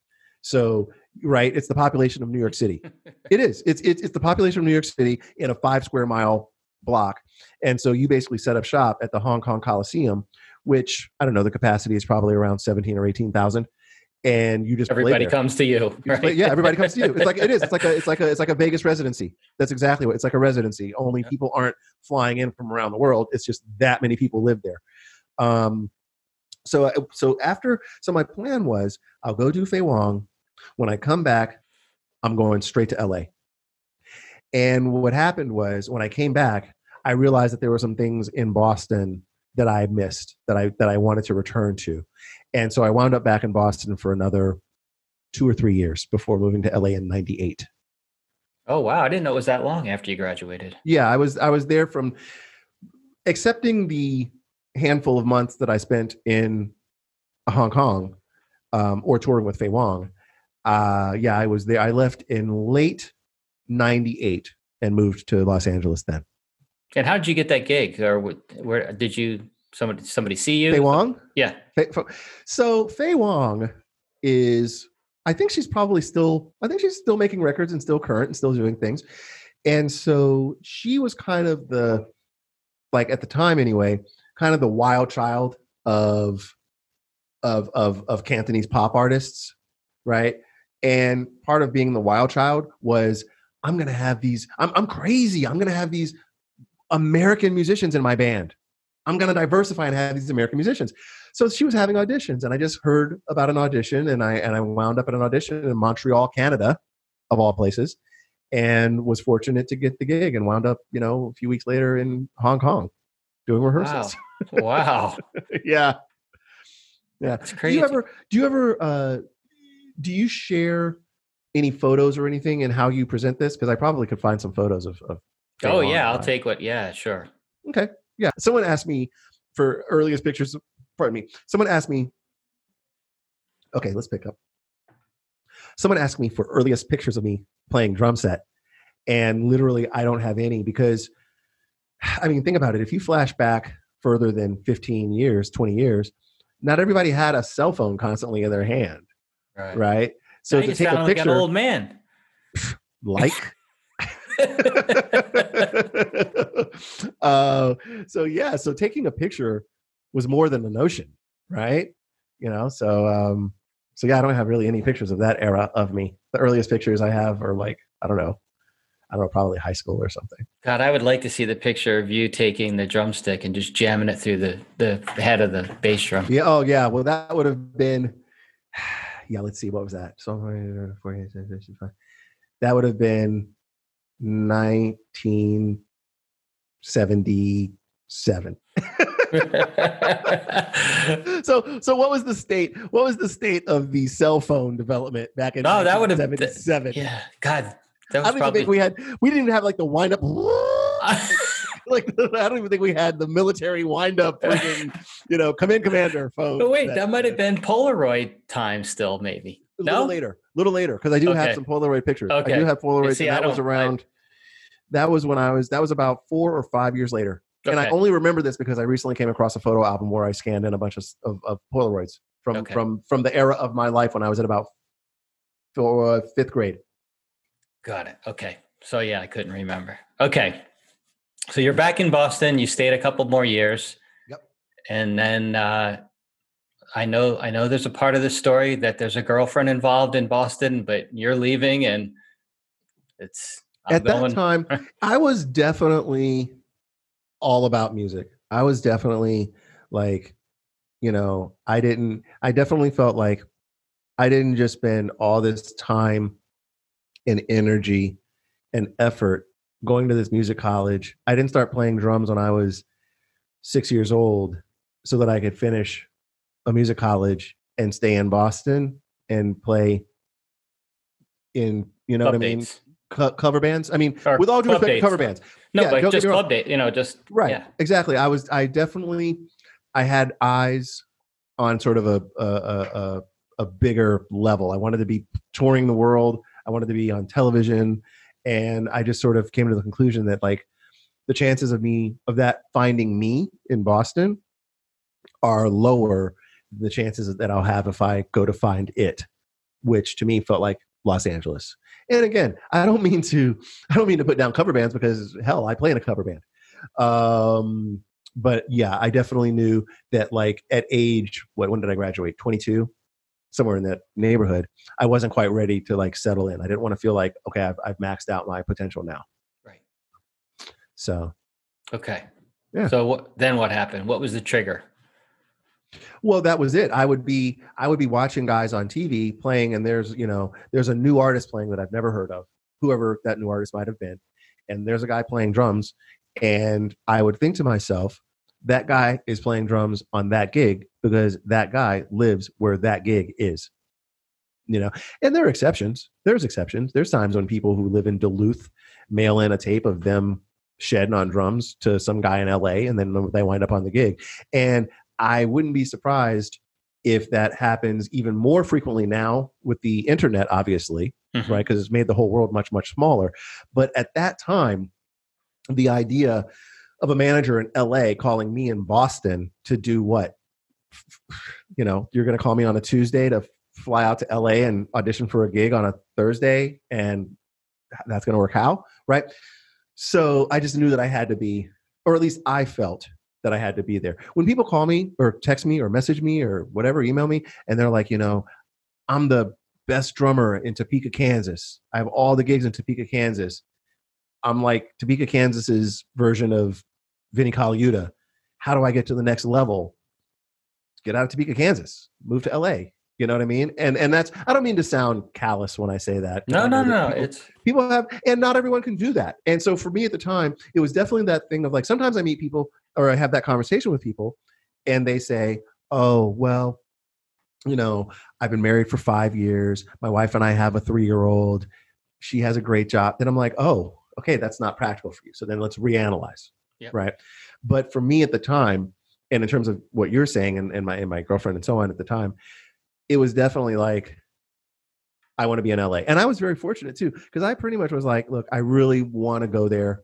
so right, it's the population of New York City. <laughs> It is. It's, it's it's the population of New York City in a five square mile block, and so you basically set up shop at the Hong Kong Coliseum, which I don't know the capacity is probably around seventeen or eighteen thousand, and you just Everybody comes to you. You play- yeah, everybody comes to you. It's like it is. It's like a it's like a it's like a Vegas residency. That's exactly what it's like a residency. Only Yeah. people aren't flying in from around the world. It's just that many people live there. Um, so so after so my plan was I'll go do Faye Wong. When I come back, I'm going straight to LA. And what happened was when I came back, I realized that there were some things in Boston that I missed that I that I wanted to return to. And so I wound up back in Boston for another two or three years before moving to LA in 98. oh wow, I didn't know it was that long after you graduated. Yeah, I was I was there from accepting the handful of months that I spent in Hong Kong um, or touring with Faye Wong, uh, yeah, I was there. I left in late '98 and moved to Los Angeles then. And how did you get that gig, or wh- where did you somebody somebody see you? Faye Wong. Yeah. So Faye Wong is, I think she's probably still, I think she's still making records and still current and still doing things. And so she was kind of the, like at the time anyway, kind of the wild child of, of, of, of Cantonese pop artists, right? And part of being the wild child was, I'm gonna have these. I'm, I'm crazy. I'm gonna have these American musicians in my band. I'm going to diversify and have these American musicians. So she was having auditions, and I just heard about an audition, and I and I wound up at an audition in Montreal, Canada, of all places, and was fortunate to get the gig, and wound up, you know, a few weeks later in Hong Kong, doing rehearsals. Wow! wow. <laughs> yeah, yeah. That's crazy. Do you ever? Do you ever? Uh, do you share any photos or anything and how you present this? Because I probably could find some photos of. of oh yeah, I'll take what. Yeah, sure. Okay. Yeah. Someone asked me for earliest pictures. Pardon me. Someone asked me. Okay, let's pick up. Someone asked me for earliest pictures of me playing drum set, and literally I don't have any because, I mean, think about it. If you flash back further than 15 years, 20 years, not everybody had a cell phone constantly in their hand, Right. right? So Now to you take sound a like picture, an old man. like <laughs> uh, so yeah, so taking a picture was more than the notion, right? You know, so um, so yeah, I don't have really any pictures of that era of me. The earliest pictures I have are like I don't know, I don't know, probably high school or something. God, I would like to see the picture of you taking the drumstick and just jamming it through the the head of the bass drum. Yeah. Oh yeah. Well, that would have been. <sighs> Yeah. Let's see. What was that? So that would have been 1977. <laughs> so so what was the state what was the state of the cell phone development back in No, that would have- been 1977 yeah, God, that i don't even probably. think we had we didn't even have like the wind up <laughs> <laughs> like i don't even think we had the military wind up freaking, you know come in commander phone but wait, that might have been Polaroid time still, maybe. a little No, later little later because i do have some polaroid pictures i do have polaroid see, that was around that was when i was that was about four or five years later and I only remember this because I recently came across a photo album where I scanned in a bunch of, of, of Polaroids from Okay. from from the era of my life when I was at about for, uh, fifth grade. Got it. Okay. So yeah, I couldn't remember. Okay. So you're back in Boston. You stayed a couple more years. Yep. And then uh, I know I know there's a part of the story that there's a girlfriend involved in Boston, but you're leaving, and it's I'm at going. that time, <laughs> I was definitely all about music. I was definitely like, you know, I didn't. I definitely felt like I didn't just spend all this time and energy and effort going to this music college. I didn't start playing drums when I was six years old so that I could finish a music college and stay in Boston and play in, you know what I mean? Co- cover bands. I mean, Or with all due respect, to cover bands. No, Yeah, but just club date. You know, just Right. Yeah. Exactly. I was. I definitely. I had eyes on sort of a a, a a a bigger level. I wanted to be touring the world. I wanted to be on television, and I just sort of came to the conclusion that like the chances of me of that finding me in Boston are lower than the chances that I'll have if I go to find it, which to me felt like Los Angeles. And again, I don't mean to <laughs> I don't mean to put down cover bands because hell, I play in a cover band. Um, but yeah, I definitely knew that like at age what when did I graduate? 22, somewhere in that neighborhood. I wasn't quite ready to like settle in. I didn't want to feel like okay, I've, I've maxed out my potential now. Right. So Okay. Yeah. So what, then what happened? What was the trigger? Well that was it. I would be i would be watching guys on tv playing and there's you know there's a new artist playing that i've never heard of whoever that new artist might have been and there's a guy playing drums and i would think to myself that guy is playing drums on that gig because that guy lives where that gig is. You know? And there are exceptions. There's exceptions. There's times when people who live in duluth mail in a tape of them shedding on drums to some guy in la and then they wind up on the gig. And I wouldn't be surprised if that happens even more frequently now with the internet, obviously, Mhm. right? Because it's made the whole world much, much smaller. But at that time, the idea of a manager in LA calling me in Boston to do what? You know, you're going to call me on a Tuesday to fly out to LA and audition for a gig on a Thursday, and that's going to work how? Right. So I just knew that I had to be, or at least I felt that I had to be there. When people call me or text me or message me or whatever, email me, and they're like, you know, I'm the best drummer in Topeka, Kansas. I have all the gigs in Topeka, Kansas. I'm like Topeka, Kansas's version of Vinnie Colaiuta. How do I get to the next level? Get out of Topeka, Kansas. Move to LA. You know what I mean? And and that's I don't mean to sound callous when I say that. No, no, no. people- It's people have and not everyone can do that and so for me at the time it was definitely that thing of like sometimes i meet people or i have that conversation with people and they say oh well you know i've been married for five years my wife and i have a three year old she has a great job then i'm like oh okay that's not practical for you so then let's reanalyze Yep. right but for me at the time and in terms of what you're saying and, and my and my girlfriend and so on at the time it was definitely like I want to be in LA. And I was very fortunate too, because I pretty much was like, look, I really want to go there.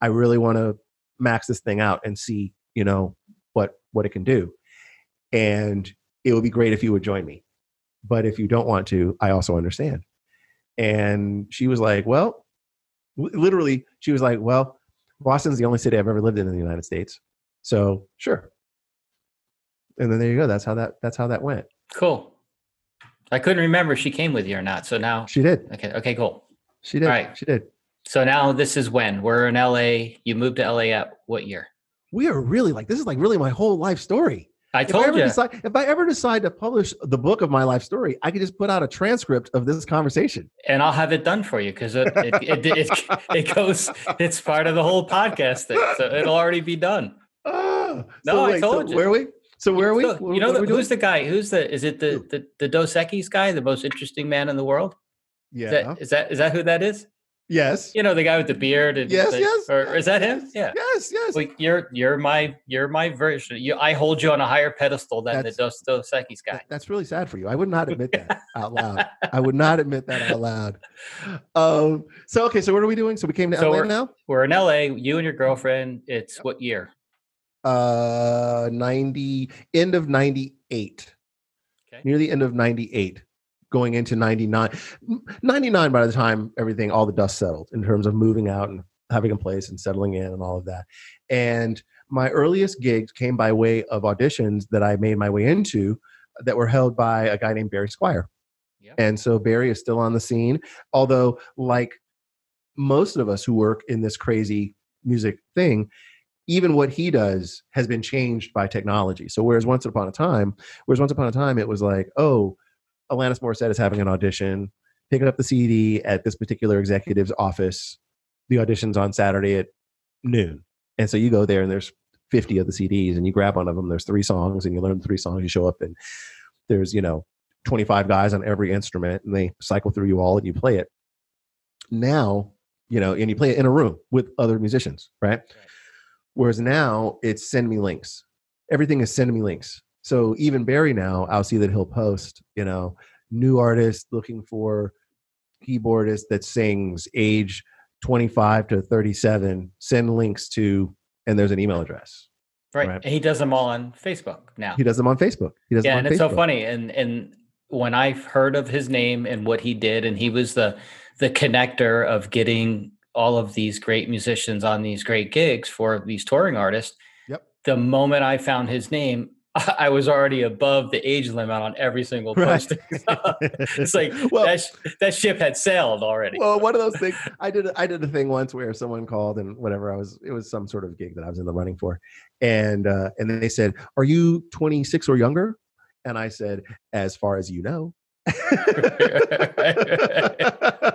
I really want to max this thing out and see, you know, what what it can do. And it would be great if you would join me. But if you don't want to, I also understand. And she was like, well, literally, she was like, well, Boston's the only city I've ever lived in in the United States. So sure. And then there you go. That's how that that's how that went. cool. I couldn't remember if she came with you or not. So now, She did. okay, okay, cool. She did. Right. She did. So now this is when we're in LA. You moved to LA at what year? we are really like this is like really my whole life story. I If I told you. decide if I ever decide to publish the book of my life story, I could just put out a transcript of this conversation. and I'll have it done for you because it it, it, it <laughs> it goes. It's part of the whole podcast thing, so it'll already be done. <laughs> Ah, No, I told you. Where are we? So where are we? So, What- you know the, we who's the guy? Who's the? Is it the the, the Dos Equis guy, the most interesting man in the world? Is yeah. that is that is that who that is? Yes. You know the guy with the beard. And Yes, the- yes, Or is that him? Yeah. Yes. Yes. Well, you're you're my you're my version. You, I hold you on a higher pedestal than That's- the Dos Dos Equis guy. That- That's really sad for you. I would not admit that <laughs> out loud. I would not admit that out loud. Um, so okay, so what are we doing? So we came to So LA we're- now. We're in LA. You and your girlfriend. It's what year? Uh, ninety end of ninety eight. Okay. near the end of 98 going into 99 99 by the time everything all the dust settled in terms of moving out and having a place and settling in and all of that. And my earliest gigs came by way of auditions that i made my way into that were held by a guy named barry squire. And so barry is still on the scene although like most of us who work in this crazy music thing even what he does has been changed by technology. So whereas once upon a time Whereas once upon a time, it was like, oh, Alanis Morissette is having an audition. Picking up the CD at this particular executive's office. The audition's on Saturday at noon. And so you go there and there's 50 of the CDs and you grab one of them. There's three songs and you learn the three songs. You show up and there's, you know, 25 guys on every instrument and they cycle through you all and you play it. Now, you know, and you play it in a room with other musicians, right? Whereas now it's send me links. Everything is send me links. So even Barry now, I'll see that he'll post, you know, new artist looking for keyboardist that sings age 25 to 37, send links to, and there's an email address. Right. Right. And he does them all on Facebook now. He does them on Facebook. He does yeah, and it's so funny. And and when I heard of his name and what he did, and he was the the connector of getting all of these great musicians on these great gigs for these touring artists. Yep. The moment I found his name, I was already above the age limit on every single Right. <laughs> it's like Well- that, sh- that ship had sailed already. well, one of those things. I did. I did a thing once where someone called and whatever. I was. It was some sort of gig that I was in the running for, and uh, and then they said, "Are you 26 or younger?" And I said, "As far as you know." <laughs>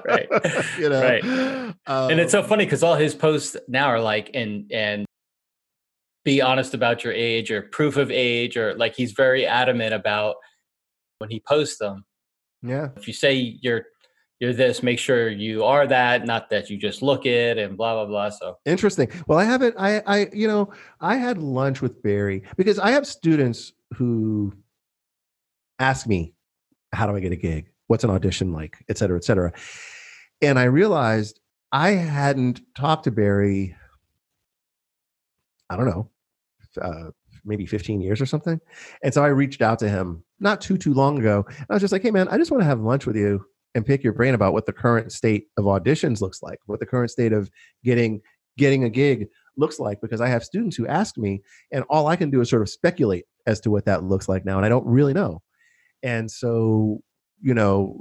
Right. <laughs> You know. Right. and it's so Um, funny because all his posts now are like and and be honest about your age or proof of age or like he's very adamant about when he posts them yeah. if you say you're you're this make sure you are that not that you just look it and blah blah blah so Interesting. Well, I haven't. I, I, you know, I had lunch with Barry because I have students who ask me, how do I get a gig? What's an audition like? Et cetera, et cetera. And I realized I hadn't talked to Barry, I don't know, uh, maybe 15 years or something. And so I reached out to him not too, too long ago. I was just like, hey, man, I just want to have lunch with you and pick your brain about what the current state of auditions looks like, what the current state of getting getting a gig looks like because I have students who ask me and all I can do is sort of speculate as to what that looks like now and I don't really know. And so, you know,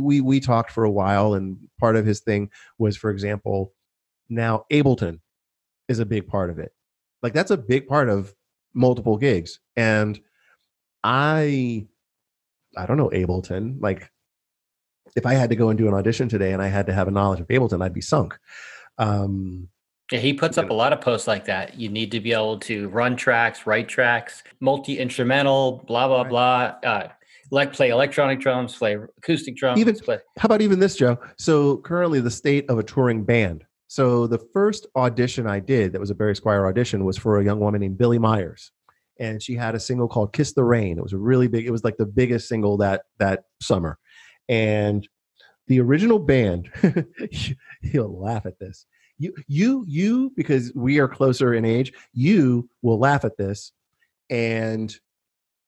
we we talked for a while and part of his thing was for example, now Ableton is a big part of it. Like that's a big part of multiple gigs and I I don't know Ableton. Like if I had to go and do an audition today and I had to have a knowledge of Ableton, I'd be sunk. Um, yeah, he puts up a lot of posts like that. You need to be able to run tracks, write tracks, multi instrumental, blah blah right. blah. Uh, like play electronic drums, play acoustic drums. Even play. how about even this, Joe? So currently, the state of a touring band. So the first audition I did, that was a Barry Squire audition, was for a young woman named Billie Myers, and she had a single called "Kiss the Rain." It was a really big. It was like the biggest single that that summer, and the original band <laughs> he'll laugh at this you you you because we are closer in age you will laugh at this and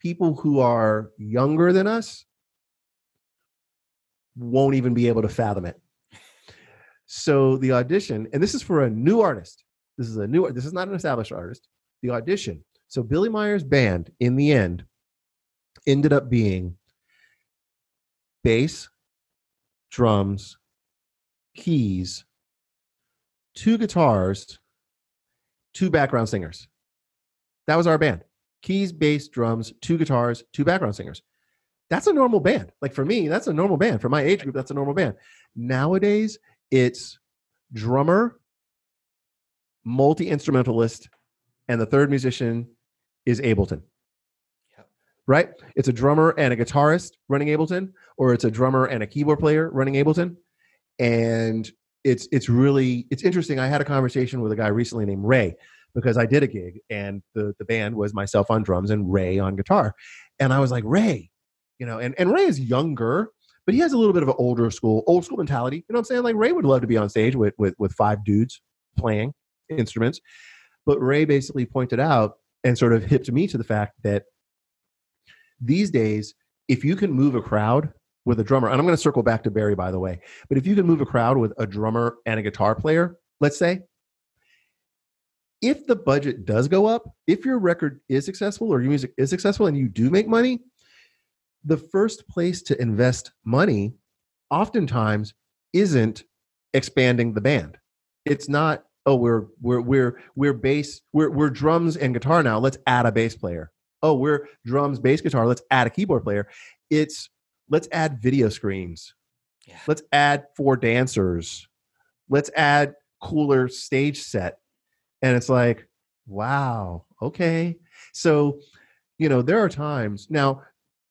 people who are younger than us won't even be able to fathom it so the audition and this is for a new artist this is a new this is not an established artist the audition so Billie myers band in the end ended up being bass drums, keys, two guitars, two background singers. That was our band. Keys, bass, drums, two guitars, two background singers. That's a normal band. Like for me, that's a normal band. For my age group, that's a normal band. Nowadays, it's drummer, multi instrumentalist, and the third musician is Ableton right? It's a drummer and a guitarist running Ableton, or it's a drummer and a keyboard player running Ableton. And it's it's really it's interesting. I had a conversation with a guy recently named Ray because I did a gig and the the band was myself on drums and Ray on guitar. And I was like, Ray, you know, and, and Ray is younger, but he has a little bit of an older school, old school mentality. You know what I'm saying? Like Ray would love to be on stage with with with five dudes playing instruments. But Ray basically pointed out and sort of hipped me to the fact that these days, if you can move a crowd with a drummer, and I'm going to circle back to Barry, by the way, but if you can move a crowd with a drummer and a guitar player, let's say, if the budget does go up, if your record is successful or your music is successful and you do make money, the first place to invest money oftentimes isn't expanding the band. It's not, oh, we're we're we're we're bass, we're we're drums and guitar now. Let's add a bass player oh, we're drums, bass guitar. Let's add a keyboard player. It's let's add video screens. Yeah. Let's add four dancers. Let's add cooler stage set. And it's like, wow, okay. So, you know, there are times now,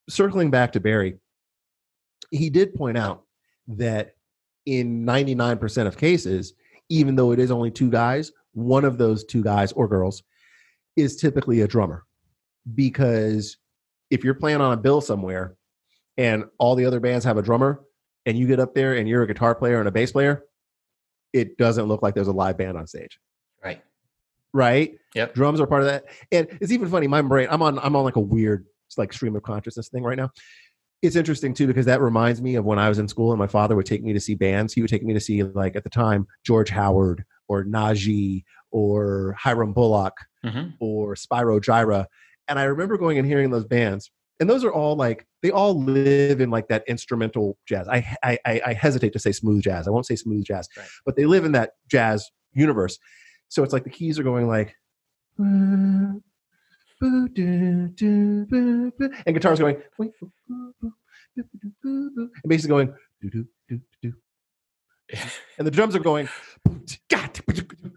circling back to Barry, he did point out that in 99% of cases, even though it is only two guys, one of those two guys or girls is typically a drummer because if you're playing on a bill somewhere and all the other bands have a drummer and you get up there and you're a guitar player and a bass player, it doesn't look like there's a live band on stage. Right. Right? Yep. Drums are part of that. And it's even funny, my brain, I'm on I'm on like a weird like stream of consciousness thing right now. It's interesting too because that reminds me of when I was in school and my father would take me to see bands. He would take me to see like at the time George Howard or Najee or Hiram Bullock mm-hmm. or Spyro Gyra and I remember going and hearing those bands, and those are all like they all live in like that instrumental jazz. I I, I hesitate to say smooth jazz. I won't say smooth jazz, right. but they live in that jazz universe. So it's like the keys are going like, and guitars going, and basically going, and the drums are going,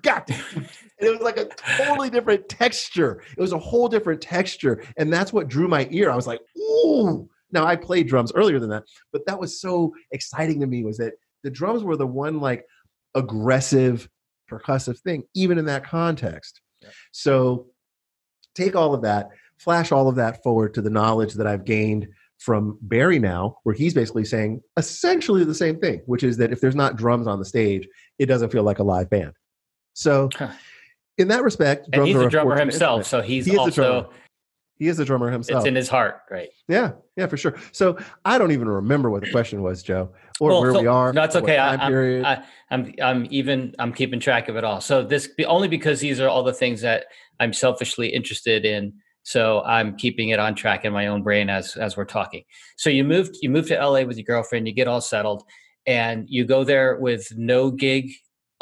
God. And it was like a totally different texture. It was a whole different texture. And that's what drew my ear. I was like, ooh. Now I played drums earlier than that, but that was so exciting to me was that the drums were the one like aggressive percussive thing, even in that context. Yeah. So take all of that, flash all of that forward to the knowledge that I've gained from Barry now, where he's basically saying essentially the same thing, which is that if there's not drums on the stage, it doesn't feel like a live band. So, Huh. in that respect, And he's a drummer himself, instrument. so he's He also. He is a drummer himself. it's in his heart, right? yeah, yeah, for sure. So I don't even remember what the question was, Joe, or Well, where so- we are. no, it's okay. I- period. I, I'm I'm even I'm keeping track of it all. So this be- only because these are all the things that I'm selfishly interested in. So I'm keeping it on track in my own brain as as we're talking. So you moved you moved to LA with your girlfriend. You get all settled, and you go there with no gig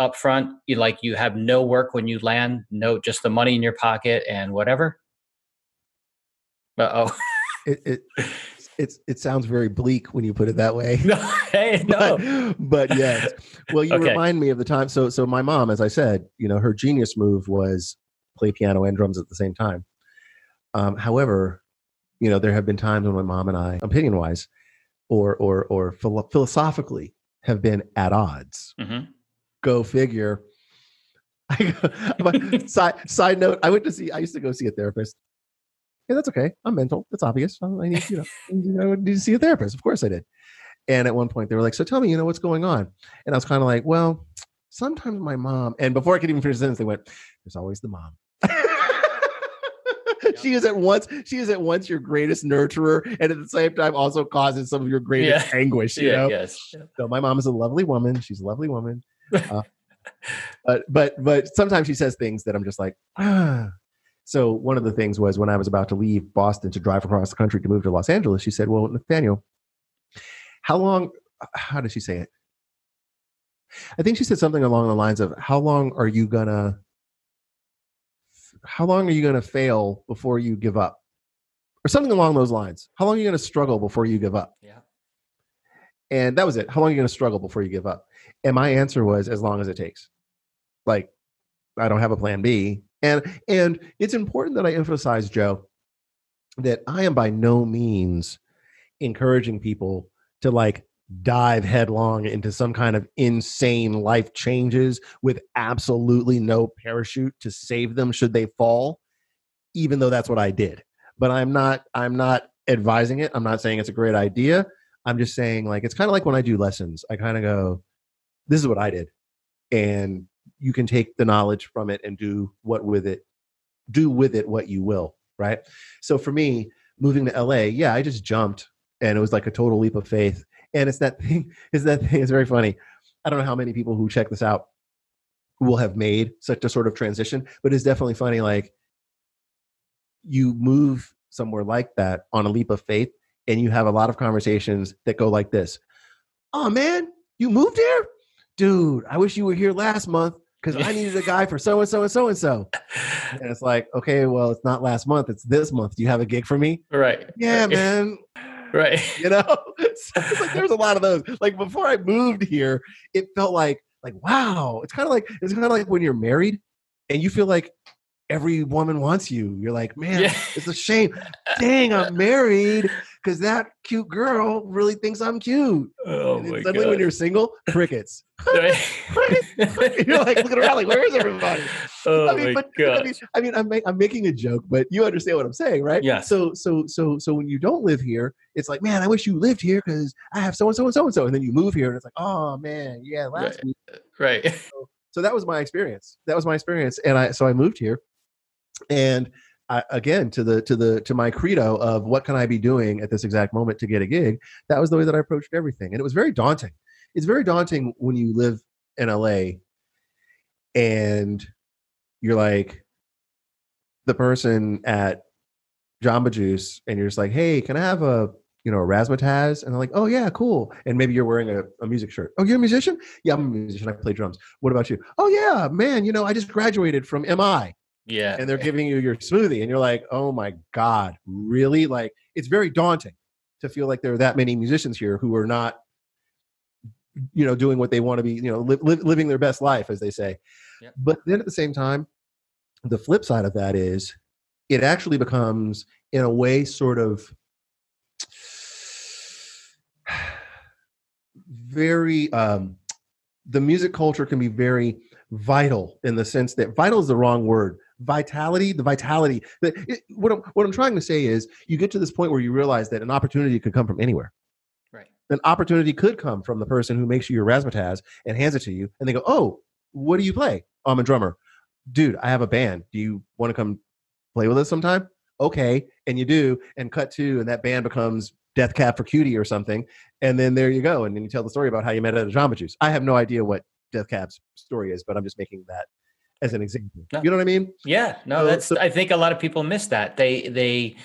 up front. You like you have no work when you land. No, just the money in your pocket and whatever. Uh oh. it, it it's it sounds very bleak when you put it that way. <laughs> no, hey, <laughs> no. but, but yes. Well, you Okay. remind me of the time. So so my mom, as I said, you know, her genius move was play piano and drums at the same time. Um, however, you know, there have been times when my mom and I, opinion wise, or or or philo- philosophically, have been at odds. Mhm. Go figure. <laughs> I go, side side note, I went to see. I used to go see a therapist. Yeah, that's okay. I'm mental. That's obvious. I need, you know, I need to see a therapist. Of course I did. And at one point they were like, "So tell me, you know, what's going on?" And I was kind of like, "Well, sometimes my mom." And before I could even finish the sentence, they went, "There's always the mom." <laughs> she is at once she is at once your greatest nurturer and at the same time also causes some of your greatest anguish you Yeah, know yes. so my mom is a lovely woman she's a lovely woman <laughs> uh, but but but sometimes she says things that i'm just like ah. So one of the things was when i was about to leave boston to drive across the country to move to los angeles she said well nathaniel how long how did she say it i think she said something along the lines of how long are you gonna how long are you gonna fail before you give up or something along those lines how long are you gonna struggle before you give up Yeah. and that was it. How long are you going to struggle before you give up? And my answer was as long as it takes. Like I don't have a plan B. And and it's important that I emphasize, Joe, that I am by no means encouraging people to like dive headlong into some kind of insane life changes with absolutely no parachute to save them should they fall, even though that's what I did. But I'm not I'm not advising it. I'm not saying it's a great idea. I'm just saying, like, it's kind of like when I do lessons, I kind of go, this is what I did. And you can take the knowledge from it and do what with it, do with it what you will. Right. So for me, moving to LA, yeah, I just jumped and it was like a total leap of faith. And it's that <laughs> thing, is that thing, it's very funny. I don't know how many people who check this out will have made such a sort of transition, but it's definitely funny. Like, you move somewhere like that on a leap of faith and you have a lot of conversations that go like this oh man you moved here dude i wish you were here last month because i needed a guy for so and so and so and so <laughs> and it's like okay well it's not last month it's this month. Do you have a gig for me? Right. yeah right. man. <laughs> Right. you know? <laughs> So it's like there's a lot of those. Like before i moved here it felt like like wow. It's kind of like it's kind of like when you're married and you feel like every woman wants you. You're like man Yeah. it's a shame. Dang i'm married because that cute girl really thinks i'm cute Oh my suddenly god. when you're single <laughs> <laughs> crickets you're like looking around like where is everybody oh I mean, my but god. I mean, I mean, I'm, I'm making a joke, but you understand what I'm saying, right? Yes. So, so, so, so when you don't live here, it's like, man, I wish you lived here because I have so and so and so and so, and then you move here, and it's like, oh man, yeah, last Right. week. Uh, right. So that was my experience. That was my experience, and I so I moved here, and I, again to the to the to my credo of what can I be doing at this exact moment to get a gig. That was the way that I approached everything, and it was very daunting. It's very daunting when you live in LA, and you're like the person at Jamba Juice, and you're just like, hey, can I have a you know a razzmatazz? And they're like, oh yeah, cool. And maybe you're wearing a, a music shirt. Oh, you're a musician? Yeah, I'm a musician. I play drums. What about you? Oh yeah, man. You know, I just graduated from MI, Yeah. and they're giving you your smoothie, and you're like, oh my god, really? Like, it's very daunting to feel like there are that many musicians here who are not, you know, doing what they want to be, you know, li- li- living their best life, as they say. Yep. But then at the same time, the flip side of that is, it actually becomes, in a way, sort of very um, the music culture can be very vital in the sense that vital is the wrong word vitality, the vitality. The, it, what, I'm, what I'm trying to say is you get to this point where you realize that an opportunity could come from anywhere. Right. An opportunity could come from the person who makes you your razzmatazz and hands it to you, and they go, "Oh, what do you play? Oh, I'm a drummer, dude. I have a band. Do you want to come play with us sometime?" Okay, and you do, and cut to, and that band becomes Death Cab for Cutie or something, and then there you go, and then you tell the story about how you met at a Jamba Juice. I have no idea what Death Cab's story is, but I'm just making that as an example. No. You know what I mean? Yeah, no, So- that's. so- I think a lot of people miss that. They they,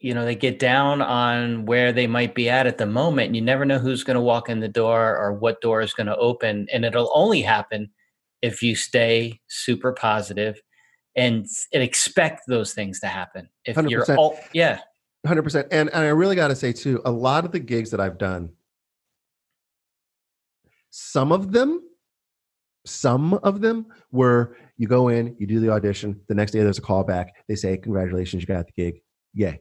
you know, they get down on where they might be at at the moment. And you never know who's going to walk in the door or what door is going to open, and it'll only happen if you stay super positive and, and expect those things to happen. If you are all, yeah, Hundred percent. And and I really got to say too, a lot of the gigs that I've done, some of them, some of them were you go in, you do the audition, the next day there's a call back. They say, "Congratulations, you got the gig." Yay.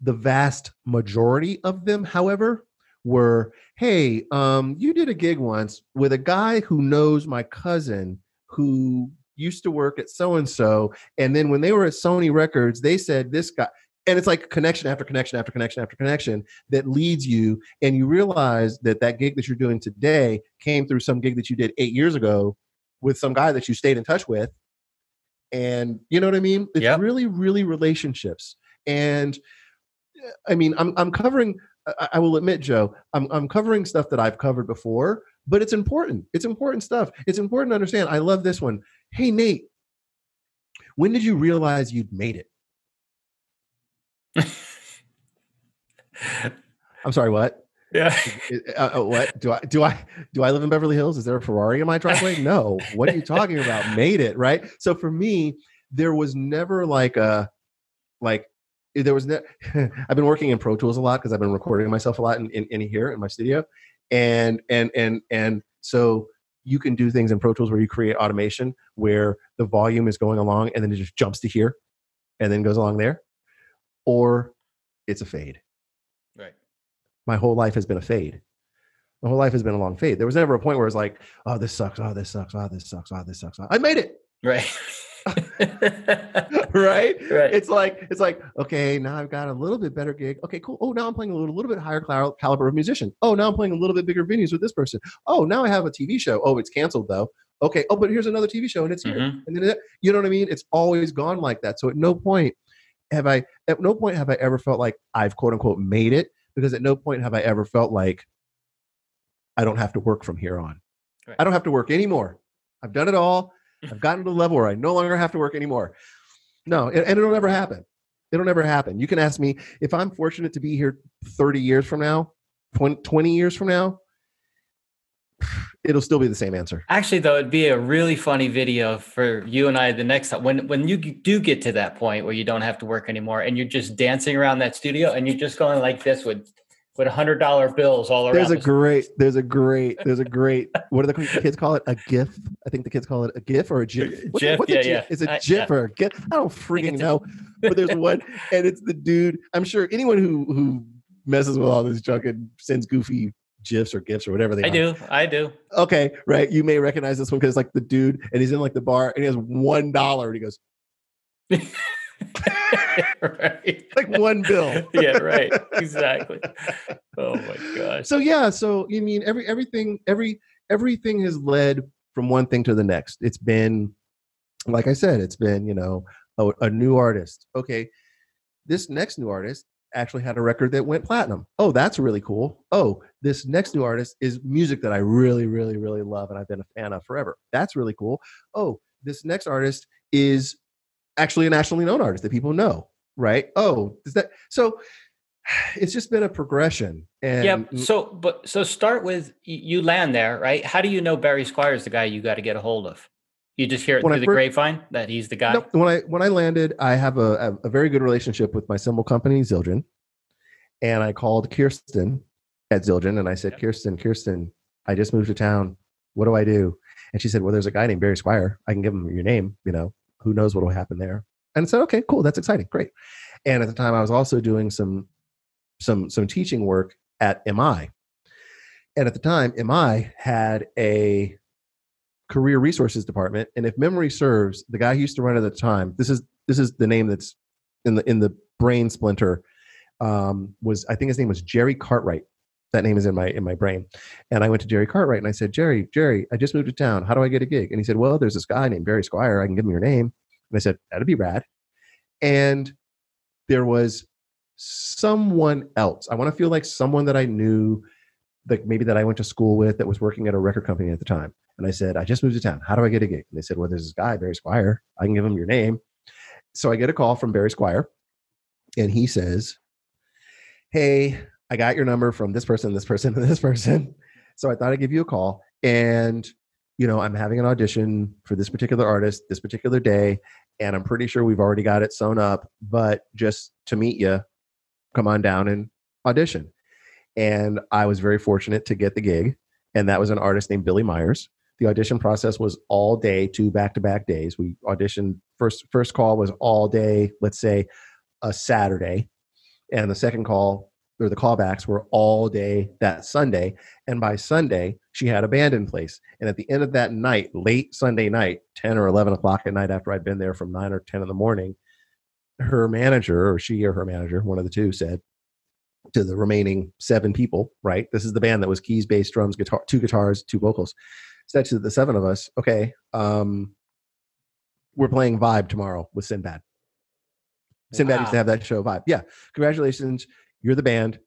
The vast majority of them, however, were, "Hey, um, you did a gig once with a guy who knows my cousin who used to work at so and so, and then when they were at Sony Records, they said this guy." And it's like connection after connection after connection after connection that leads you and you realize that that gig that you're doing today came through some gig that you did eight years ago with some guy that you stayed in touch with. And you know what i mean? It's Yep. really really relationships. And i mean i'm, I'm covering I, I will admit joe I'm, I'm covering stuff that i've covered before but it's important. It's important stuff. It's important to understand. I love this one. Hey nate when did you realize you'd made it i'm sorry what yeah. Uh, what do I do? I do I live in Beverly Hills? Is there a Ferrari in my driveway? No. What are you talking about? <laughs> Made it right. So for me, there was never like a like there was. Ne- <laughs> I've been working in Pro Tools a lot because I've been recording myself a lot in, in, in here in my studio, and and and and so you can do things in Pro Tools where you create automation where the volume is going along and then it just jumps to here, and then goes along there, or it's a fade Right. my whole life has been a fade. My whole life has been a long fade. There was never a point where it's like, oh, this sucks. Oh, this sucks. Oh, this sucks. Oh, this sucks. I made it. Right. <laughs> right? <laughs> right. It's like, it's like, okay, now I've got a little bit better gig. Okay, cool. Oh, now I'm playing a little, little bit higher cal- caliber of musician. Oh, now I'm playing a little bit bigger venues with this person. Oh, now I have a TV show. Oh, it's canceled though. Okay. Oh, but here's another TV show and it's here. Mhm. And then, it- you know what I mean? It's always gone like that. So at no point have I, at no point have I ever felt like I've quote unquote made it because at no point have I ever felt like I don't have to work from here on. Right. I don't have to work anymore. I've done it all. <laughs> I've gotten to the level where I no longer have to work anymore. No, and, and it'll never happen. It'll never happen. You can ask me if I'm fortunate to be here 30 years from now, 20, 20 years from now, it'll still be the same answer. Actually, though, it'd be a really funny video for you and I the next time when when you do get to that point where you don't have to work anymore and you're just dancing around that studio and you're just going like this with with hundred dollar bills all around. There's a great, there's a great, there's a great, <laughs> what do the kids call it? A GIF? I think the kids call it a GIF or a GIF. GIF, what's a GIF? yeah. It's a I- GIF yeah. or a GIF. I don't freaking know. But there's one, and it's the dude. I'm sure anyone who who messes with all this junk and sends goofy GIFs or GIFs or whatever they I are. do, I do. Okay, right. You may recognize this one because like the dude, and he's in like the bar, and he has one dollar, and he goes <laughs> right. <laughs> like one bill. <laughs> yeah, right. Exactly. Oh my gosh. so yeah so you mean every everything every everything has led from one thing to the next it's been like i said it's been you know a, a new artist okay this next new artist actually had a record that went platinum oh that's really cool oh this next new artist is music that i really really really love and i've been a fan of forever that's really cool oh this next artist is actually a nationally known artist that people know right oh is that so <sighs> it's just been a progression and Yep. So, but so start with you land there, right? How do you know Barry Squire is the guy you got to get a hold of? You just hear it When I through the fir- grapevine that he's the guy. Nope. When I when I landed, I have a, a, a very good relationship with my cymbal company, Zildjian. And I called Kirsten at Zildjian and I said, Yep. Kirsten, Kirsten, I just moved to town. What do I do? And she said, Well, there's a guy named Barry Squire. I can give him your name, you know, who knows what will happen there. And I said, Okay, cool, that's exciting, great. And at the time I was also doing some some some teaching work at MI. And at the time, MI had a career resources department. And if memory serves, the guy who used to run it at the time, this is this is the name that's in the in the brain splinter. Um, was I think his name was Jerry Cartwright. That name is in my in my brain. And I went to Jerry Cartwright and I said, Jerry, Jerry, I just moved to town. How do I get a gig? And he said, Well, there's this guy named Barry Squire. I can give him your name. And I said, That'd be rad. And there was someone else. I want to feel like someone that I knew, like maybe that I went to school with that was working at a record company at the time. And I said, I just moved to town. How do I get a gig? And they said, Well, there's this guy, Barry Squire. I can give him your name. So I get a call from Barry Squire, and he says, Hey, I got your number from this person, this person, <laughs> and this person. So I thought I'd give you a call. And, you know, I'm having an audition for this particular artist this particular day. And I'm pretty sure we've already got it sewn up. But just to meet you, come on down and audition. And I was very fortunate to get the gig. And that was an artist named Billie Myers. The audition process was all day, two back to back days. We auditioned first first call was all day, let's say a Saturday. And the second call or the callbacks were all day that Sunday. And by Sunday, she had a band in place. And at the end of that night, late Sunday night, 10 or 11 o'clock at night after I'd been there from 9 or 10 in the morning, her manager, or she or her manager, one of the two, said to the remaining seven people, right? This is the band that was keys, bass, drums, guitar, two guitars, two vocals. Said to the seven of us, okay, um, we're playing Vibe tomorrow with Sinbad. Sinbad wow. used to have that show Vibe. Yeah. Congratulations. You're the band.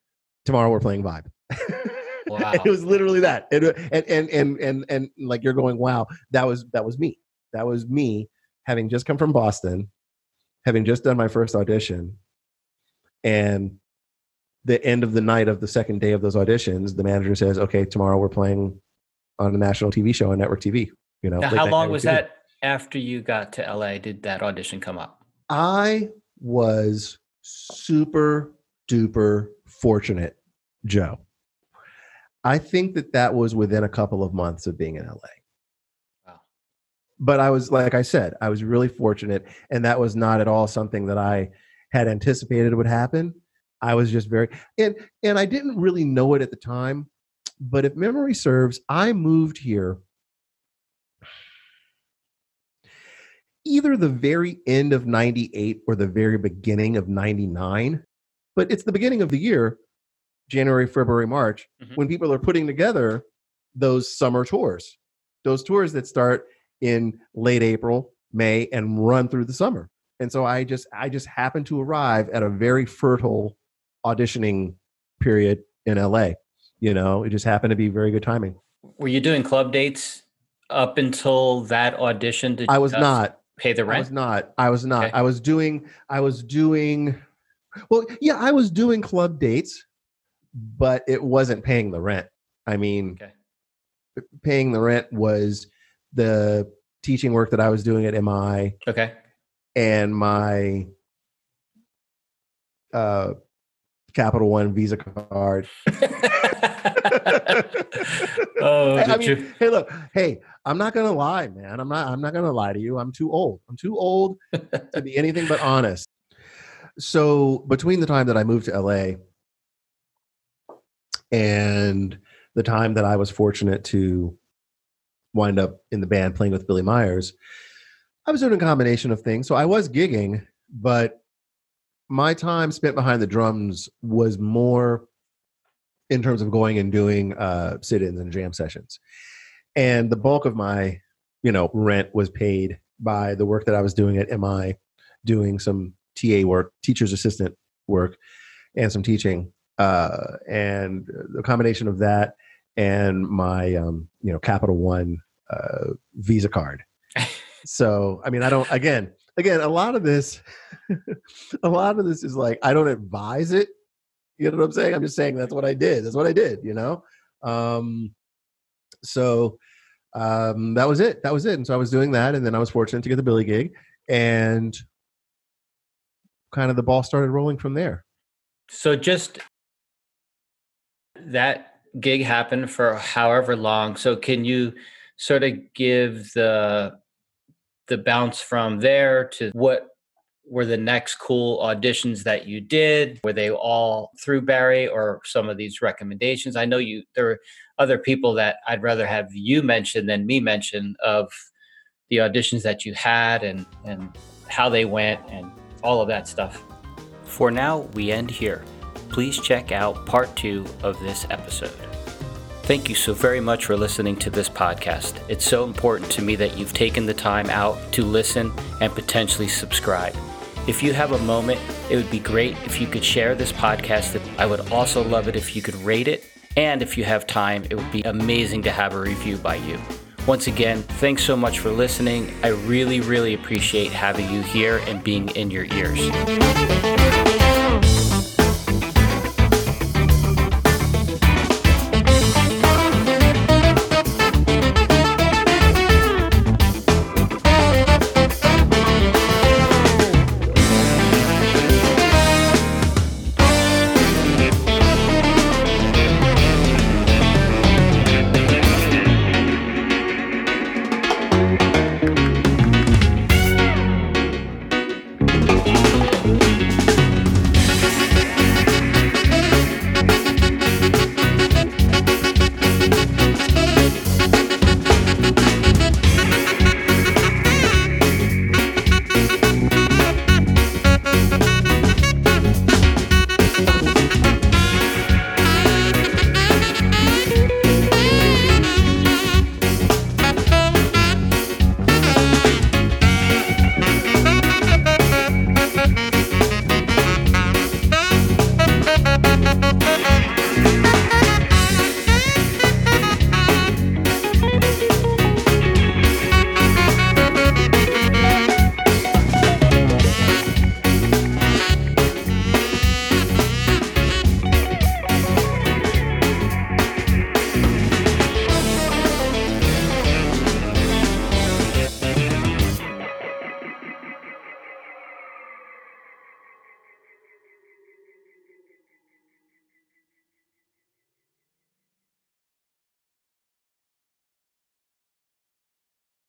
Tomorrow we're playing Vibe. <laughs> Wow. it was literally that. And, and and and and and like you're going, wow, that was that was me. That was me having just come from Boston, having just done my first audition, and the end of the night of the second day of those auditions, the manager says, "Okay, tomorrow we're playing on a national TV show on network TV." You know, how long was TV. that after you got to LA? Did that audition come up? I was super duper fortunate, Joe. I think that that was within a couple of months of being in LA. Wow. But I was, like I said, I was really fortunate. And that was not at all something that I had anticipated would happen. I was just very, and, and I didn't really know it at the time. But if memory serves, I moved here either the very end of 98 or the very beginning of 99 but it's the beginning of the year, January, February, March, mm-hmm. when people are putting together those summer tours, those tours that start in late April, May, and run through the summer. And so I just I just happened to arrive at a very fertile auditioning period in LA. You know, it just happened to be very good timing. Were you doing club dates up until that audition? Did I was not pay the rent. I was not. I was not. Okay. I was doing. I was doing well, yeah, I was doing club dates, but it wasn't paying the rent. I mean, okay. paying the rent was the teaching work that I was doing at MI. Okay. And my uh, Capital One Visa card. <laughs> <laughs> oh, I mean, you? hey, look, hey, I'm not gonna lie, man. I'm not. I'm not gonna lie to you. I'm too old. I'm too old to be anything but honest. So between the time that I moved to LA and the time that I was fortunate to wind up in the band playing with Billie Myers, I was doing a combination of things. So I was gigging, but my time spent behind the drums was more in terms of going and doing uh, sit-ins and jam sessions. And the bulk of my, you know, rent was paid by the work that I was doing at MI, doing some TA work, teacher's assistant work, and some teaching. Uh, and the combination of that and my um, you know Capital One uh, Visa card. <laughs> so I mean, I don't again again a lot of this <laughs> a lot of this is like I don't advise it. You know what I'm saying? I'm just saying that's what I did. That's what I did. You know. Um, so um, that was it. That was it. And so I was doing that, and then I was fortunate to get the Billie gig, and kind of the ball started rolling from there. So just that gig happened for however long. So can you sort of give the the bounce from there to what were the next cool auditions that you did? Were they all through Barry or some of these recommendations? I know you there are other people that I'd rather have you mention than me mention of the auditions that you had and and how they went and all of that stuff. For now, we end here. Please check out part 2 of this episode. Thank you so very much for listening to this podcast. It's so important to me that you've taken the time out to listen and potentially subscribe. If you have a moment, it would be great if you could share this podcast. I would also love it if you could rate it. And if you have time, it would be amazing to have a review by you. Once again, thanks so much for listening. I really, really appreciate having you here and being in your ears.